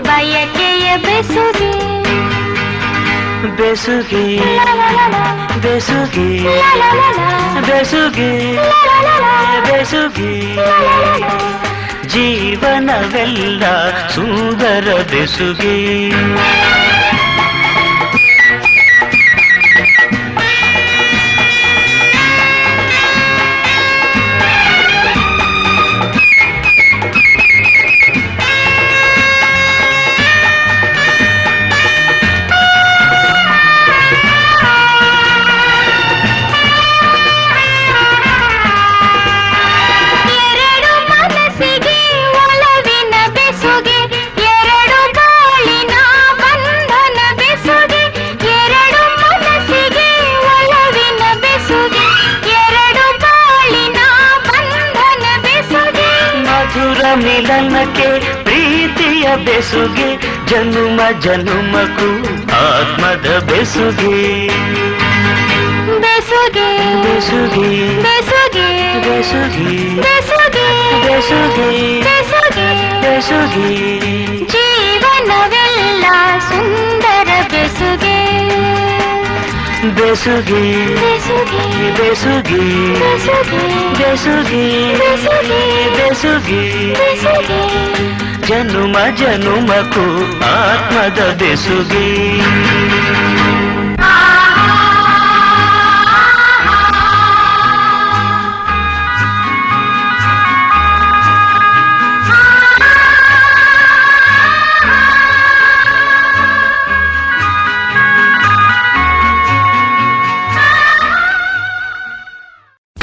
ಬಯಕೆಯ ಬೆಸುಗೆ. ಬೆಸುಗೆ ಬೆಸುಗೆ ಬೆಸುಗೆ ಬೆಸುಗೆ. ಜೀವನವೆಲ್ಲ ಸುಂದರ ಬೆಸುಗೆ. ಮಿಲನಕ್ಕೆ ಪ್ರೀತಿಯ ಬೆಸುಗೆ ಜನುಮ ಜನುಮಕ್ಕೂ ಆತ್ಮದ ಬೆಸುಗೆ. ಬೆಸುಗೆ ಬೆಸುಗೆ ಬೆಸುಗೆ ಬೆಸುಗೆ ಬೆಸುಗೆ ಬೆಸುಗೆ ಬೆಸುಗೆ. ಬೆಸುಗೆ. ಜೀವನವೆಲ್ಲ ಸುಂದರ ಬೆಸುಗೆ. ಬೆಸುಗೆ ಬೆಸುಗೆ ಬೆಸುಗೆ ಬೆಸುಗೆ ಜನುಮ ಜನುಮಕು ಆತ್ಮದ ಬೆಸುಗೆ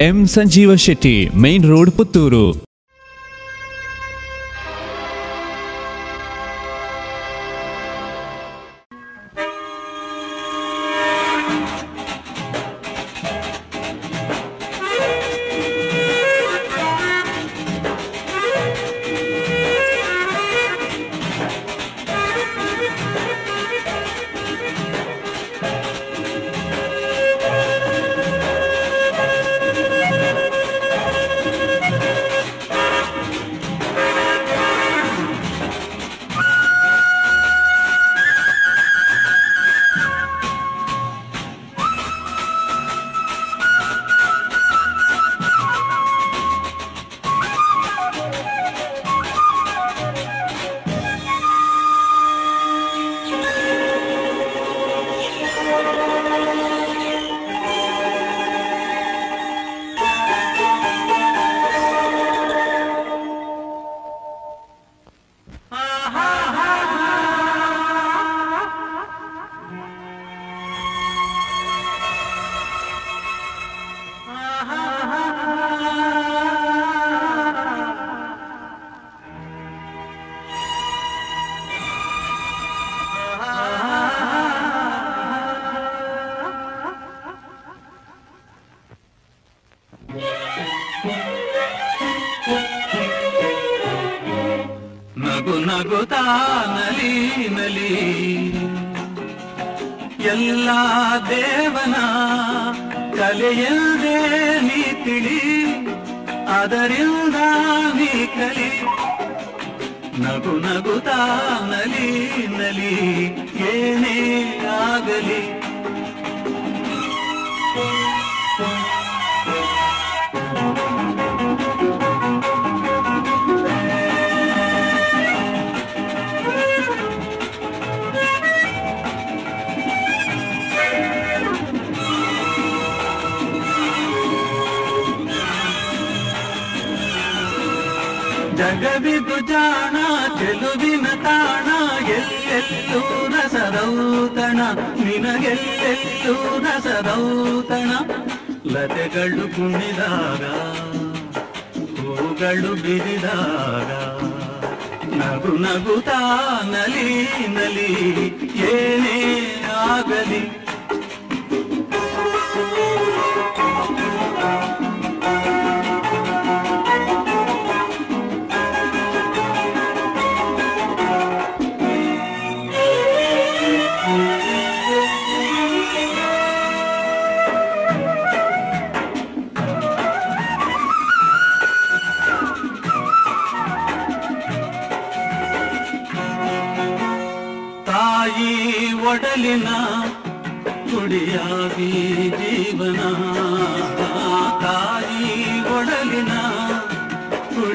M Sanjeeva Shetty main road Puttur.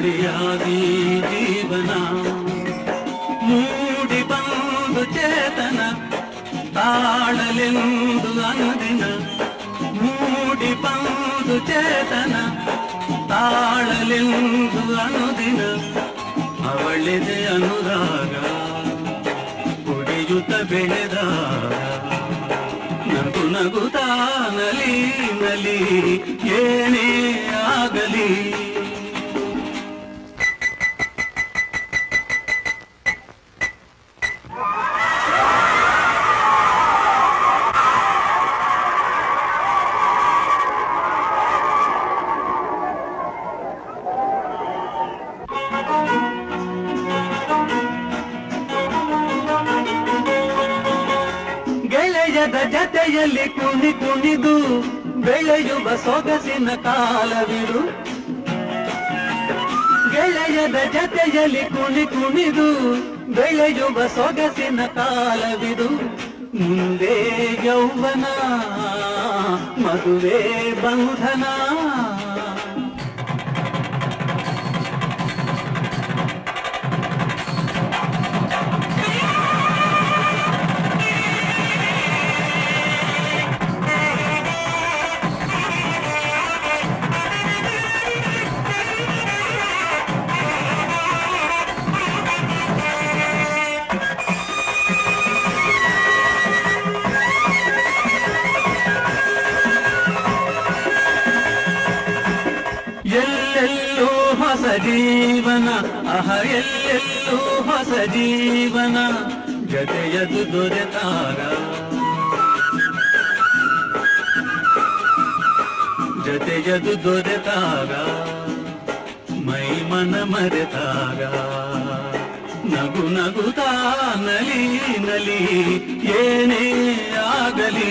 మర్యాది జీవన మూడి బందు చేతన తాళలెందు అనుదిన మూడి బందు చేతನ ತಾಳಲೆಂದು ಅನುದಿನ ಅವಳಿದೆ ಅನುರಾಗ ಕುಡಿಯುತ್ತ ಬೆಳೆದಾಗ ನಗು ನಗುತ್ತಾ ನಲಿ ನಲಿ ಏನೇ ಆಗಲಿ ಕುಣಿದು ಬೆಳೆಯುವ ಸೊಗಸಿನ ಕಾಲವಿದು. ಮುಂದೆ ಯೌವನ ಮದುವೆ ಬಂಧನ. ಜತೆಯದು ದೊರೆತಾರ ಜತೆಯದು ದೊರೆತಾರ ಮೈ ಮನ ಮರೆತಾರ ನಗು ನಗುತ್ತಾ ನಲಿ ನಲಿ ಏನೇ ಆಗಲಿ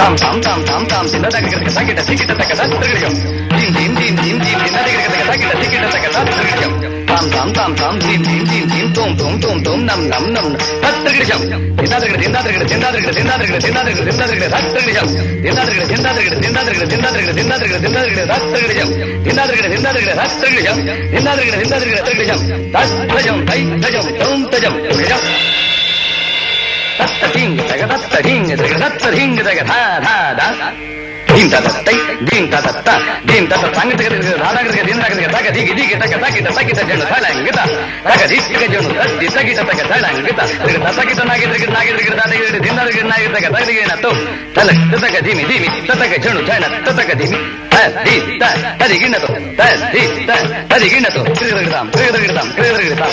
தாம் தாம் தாம் தாம் தாம் சின்னதாக இருக்கிறதுக்கு சாக்கிட்ட சீக்கிட்டத்தக்க சார் திருடியும் தீம் தீம் தீம் தீம் தீம் சின்னதாக இருக்கிறதுக்கு சாக்கிட்ட சீக்கிட்டத்தக்க சார் திருடியும் தாம் தாம் தாம் தாம் தீம் தீம் தீம் தீம் தோம் தோம் தோம் தோம் நம் நம் நம் திருடியும் சின்னதாக இருக்கிறது சின்னதாக இருக்கிறது சின்னதாக இருக்கிறது சின்னதாக இருக்கிறது சின்னதாக இருக்கிறது சின்னதாக இருக்கிறது சார் திருடியும் சின்னதாக இருக்கிறது சின்னதாக இருக்கிறது சின்னதாக இருக்கிறது சின்னதாக இருக்கிறது சின்னதாக இருக்கிறது சின்னதாக இருக்கிறது சார் திருடியும் சின்னதாக இருக்கிறது ッタリングタガタッタリングタガタッタリングタガタタタリンタタタイリンタタタリンタタタングタガタタガタリンタガタタガディギディギタガタギタタギタジョンタラングタタガディギタジョンタディタギタタガタラングタタタギタナギタギナギタギタギタディナギタナギタギタギナトタラタタガディミディミタタガジョンタナタタガディミタディタタディギナトタディタタディギナトクリタギタムクリタギタムクリタギタム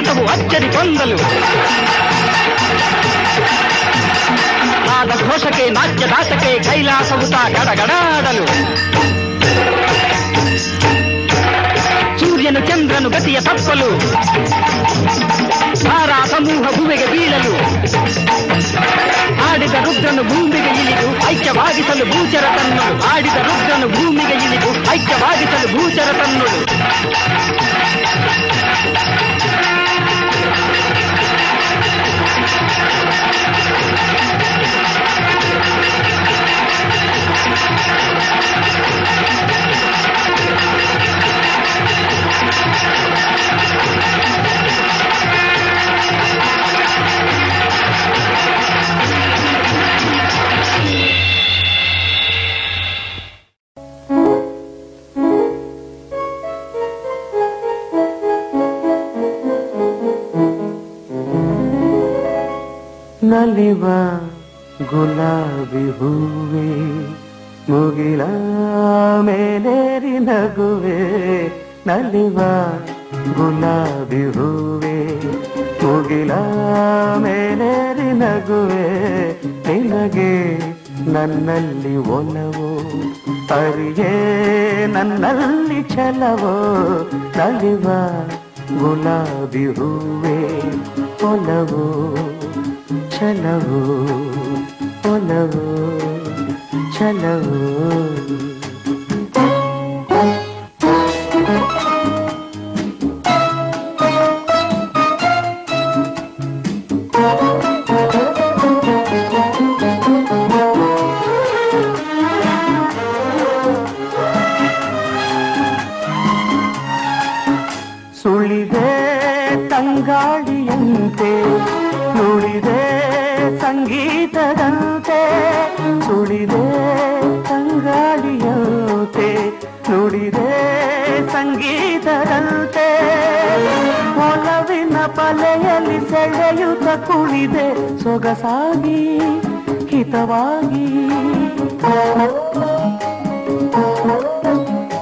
ದಿಕ್ಕಟವು ಅಚ್ಚರಿ ಗೊಂದಲು ನಾದ ಘೋಷಕ್ಕೆ ನಾಟ್ಯ ದಾಟಕ್ಕೆ ಕೈಲಾಸವುತ ಗಡಗಡಾಡಲು ಸೂರ್ಯನು ಚಂದ್ರನು ಗತಿಯ ತಪ್ಪಲು ತಾರಾ ಸಮೂಹ ಭುವೆಗೆ ಬೀಳಲು ಆಡಿದ ರುದ್ರನು ಭೂಮಿಗೆ ಇಳಿದು ಐಕ್ಯವಾಗಿಸಲು ಭೂಚರ ತನ್ನಳು ಆಡಿದ ರುದ್ರನು ಭೂಮಿಗೆ ಇಳಿದು ಐಕ್ಯವಾಗಿಸಲು ಭೂಚರ ತನ್ನಳು ನಲಿವ ಗುಲಾಬಿ ಹೂವೆ ಮುಗಿಲ ಮೇಲೇರಿ ನಗುವೆ ನಲಿವ ಗುಲಾಬಿ ಹೂವೆ ಮುಗಿಲ ಮೇಲೇರಿ ನಗುವೆ ನಿನಗೆ ನನ್ನಲ್ಲಿ ಒಲವು ಅರಿಯೇ ನನ್ನಲ್ಲಿ ಛಲವೋ ನಲಿವ ಗುಲಾಬಿ ಹೂವೆ ಒಲವು चलो ओ चलो। ಕುಳಿದೆ ಸೊಗಸಾಗಿ ಹಿತವಾಗಿ.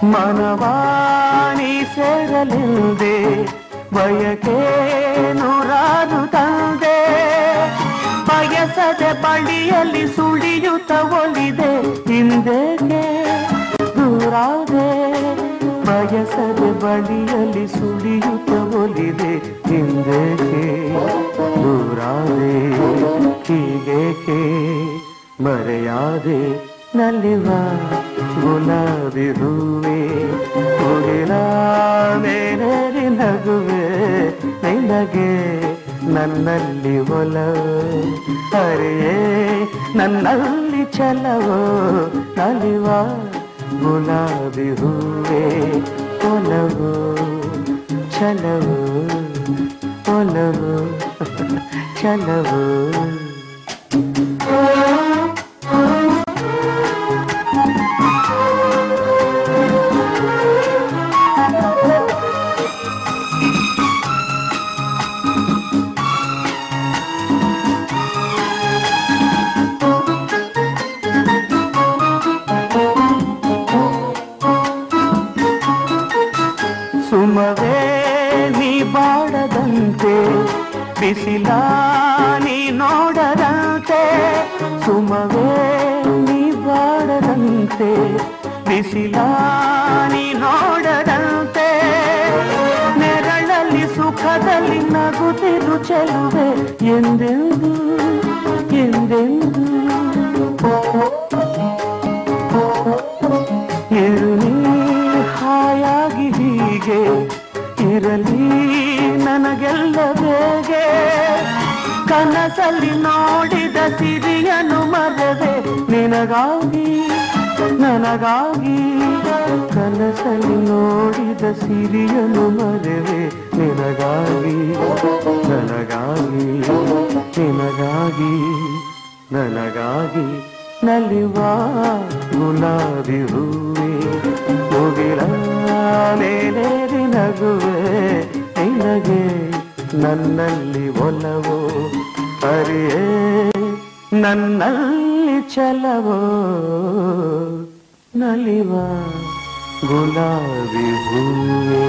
ಮನವಾಣಿ ಸೇರಲೆಂದೆ ಬಯಕೆ ನೂರಾರು ತಂದೆ? ಬಯಸದೆ ಬಳಿಯಲ್ಲಿ ಸುಳಿಯುತ್ತ ಒಲಿದೆ ಹಿಂದೆಗೆ ಬಳಿಯಲ್ಲಿ ಸುಳಿಯುತ್ತ ಒಲಿದೆ ಹಿಂದೇಕೆ ದೂರಾದೆ, ಹೀಗೇಕೆ, ಮರೆಯಾದೆ, ನಲಿವ ಗುಲಾಬಿ ಹೂವೆ ಮುಗಿಲ ಮೇಲೇರಿ ನಗುವೆ, ನಿನಗೆ ನನ್ನಲ್ಲಿ ಒಲವು ಅರೆಯೇ ನನ್ನಲ್ಲಿ ಚಲವೋ ನಲಿವ ಗುಲಾಬಿ ಹೂವೆ ಒಲವು ಛಲವು ಒಲವು ಛಲವು ಬಿಸಿಲ ನೀ ನೋಡದಂತೆ ಸುಮವೇ ನೀ ಬಾಡದಂತೆ ಬಿಸಿಲ ನೀ ನೋಡದಂತೆ ನೆರಳಲ್ಲಿ ಸುಖದಲ್ಲಿ ನಗುತ್ತಿರು ಚೆಲುವೆ ಎಂದೆಂದು ಎಂದೆಂದು ಕನಸಲ್ಲಿ ನೋಡಿದ ಸಿರಿಯನು ಮರದೆ ನಿನಗಾಗಿ, ನನಗಾಗಿ. ಕನಸಲ್ಲಿ ನೋಡಿದ ಸಿರಿಯನು ಮರವೆ ನಿನಗಾಗಿ, ನನಗಾಗಿ ನಿನಗಾಗಿ, ನನಗಾಗಿ. ನಲಿವ ಗುಲಾಬಿ ಹೂವೆ, ಮುಗಿಲ ನಗುವೆ ನಿನಗೆ ನನ್ನಲ್ಲಿ ಒಲವು. ಅರಿಯೇ ನನ್ನಲ್ಲಿ ಛಲವೋ ನಲಿವ ಗುಲಾಬಿ ಹೂವೆ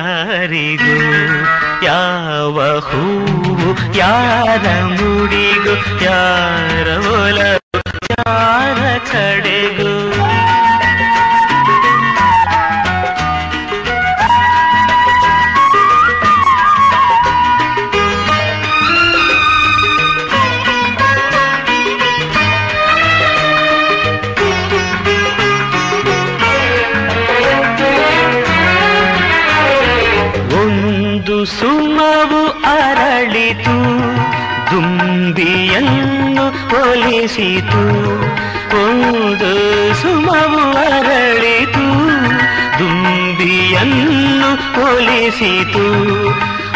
ಯಾರಿಗೂ ಯಾವ ಹೂವು ಯಾರ ಮುಡಿಗೂ ಯಾರ ಯಾರ ಒಲಿಸಿತು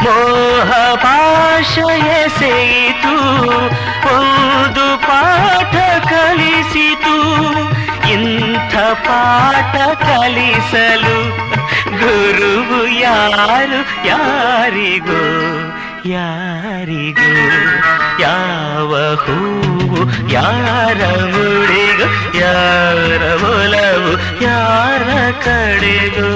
ಮೋಹ ಪಾಶ ಎಸೆಯಿತು ಒಂದು ಪಾಠ ಕಲಿಸಿತು, ಇಂಥ ಪಾಠ ಕಲಿಸಲು ಗುರು ಯಾರು, ಯಾರಿಗೋ ಯಾರಿಗೋ, ಯಾವ ಹೂವು, ಯಾರ ಮುಡಿಗೋ, ಯಾರ ಒಲವು, ಯಾರ ಕಡೆಗೋ.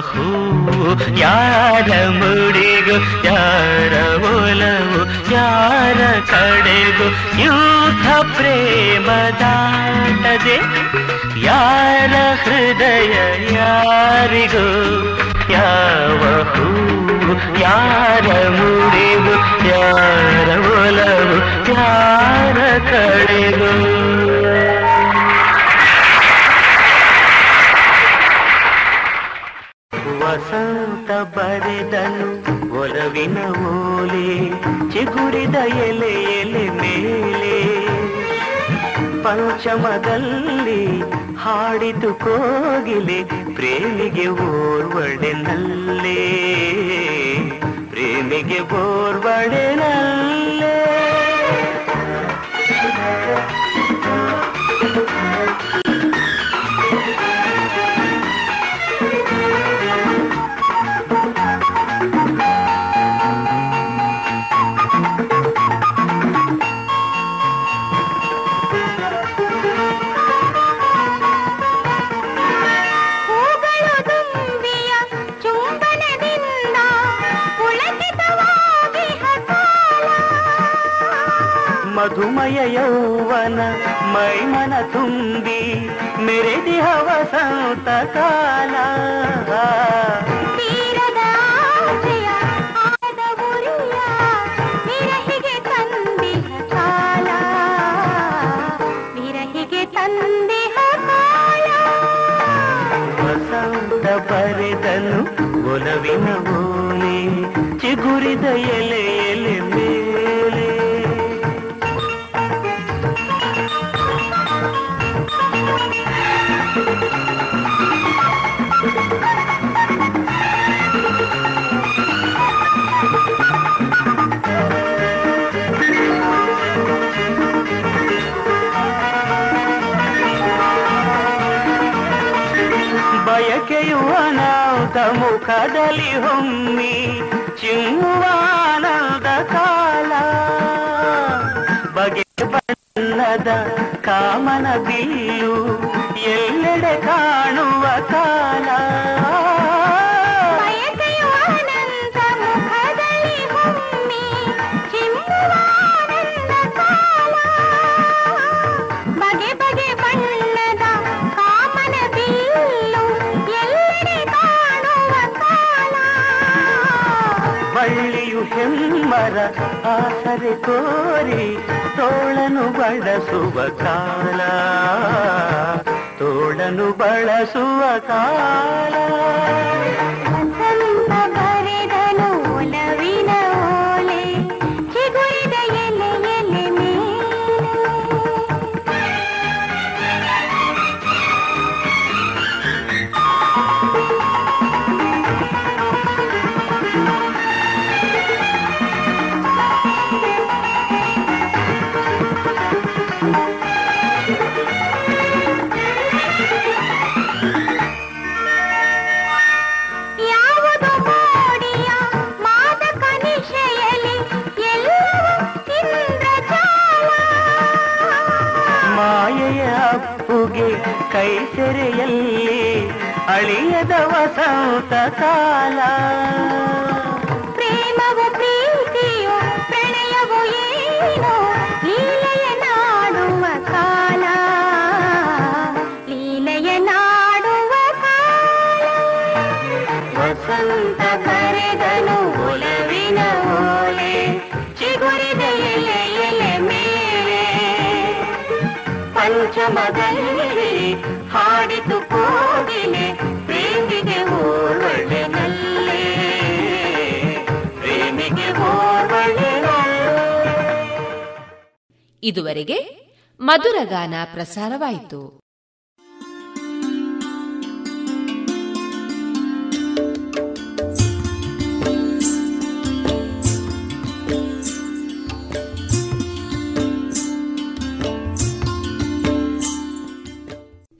ಹೂ ಯಾರ ಮುಡಿಗು, ಯಾರ ಒಲವು, ಯಾರ ಕಡೆಗೋ ಯೂಥ ಪ್ರೇಮದಾಟದೆ ಯಾರ ಹೃದಯ ಯಾರಿಗೂ, ಯಾವ ಹೂ, ಯಾರ ಮುಡಿಗು, ಯಾರ ಒಲವು, ಯಾರ ಕಡೆಗೋ. ವಸಂತ ಬರೆದನು, ಒಲವಿನ ಓಲೆ ಚಿಗುರಿದ ಎಲೆ ಎಲೆ ಮೇಲೆ. ಪಂಚಮದಲ್ಲಿ ಹಾಡಿತು ಕೋಗಿಲೆ, ಪ್ರೇಮಿಗೆ ಓರ್ವಡೆನಲ್ಲೇ ಪ್ರೇಮಿಗೆ ಓರ್ವಡೆನಲ್ಲೇ ಮಧುಮಯ ಯೌವನ ಮೈಮನ ತುಂಬಿ ಮೆರೆದಿಹ ವಸಂತ ಕಾಲ ಕಾಮನ ಬಿಲ್ಲು ಎಲ್ಲೆಡೆ ಕಾಣುವ ಕಾಲ ಹೆಮ್ಮರ ಆಸರೆ ಕೋರಿ ತೋಳನು ಬಳಸುವ ಕಾಲ ತೋಳನು ಬಳಸುವ ಕಾಲ. ಕೈ ಸೆರೆಯಲ್ಲಿ ಅಳಿಯದ ವಸಂತ ಕಾಲ. ಪ್ರೇಮವು ಪ್ರೀತಿಯು, ಪ್ರಣಯವು ಏನೋ? ಲೀಲೆಯ ನಾಡುವ ಕಾಲ. ಲೀಲೆಯ ನಾಡುವ ಕಾಲ. ವಸಂತ ಕರೆದನು ಒಲವಿನ ಓಲೆ, ಚಿಗುರಿದ ಎಲೆ ಎಲೆ ಮೇಲೆ. ಪಂಚಮದಲ್ಲಿ ಹಾಡಿತು ಕೋಗಿಲೆ ಪ್ರೇಮಿಗೆ ಓರ್ವಳೆನಲ್ಲೇ ಪ್ರೇಮಿಗೆ ಓರ್ವಳೆನಲ್ಲೇ ಇದುವರೆಗೆ ಮಧುರಗಾನ ಪ್ರಸಾರವಾಯಿತು.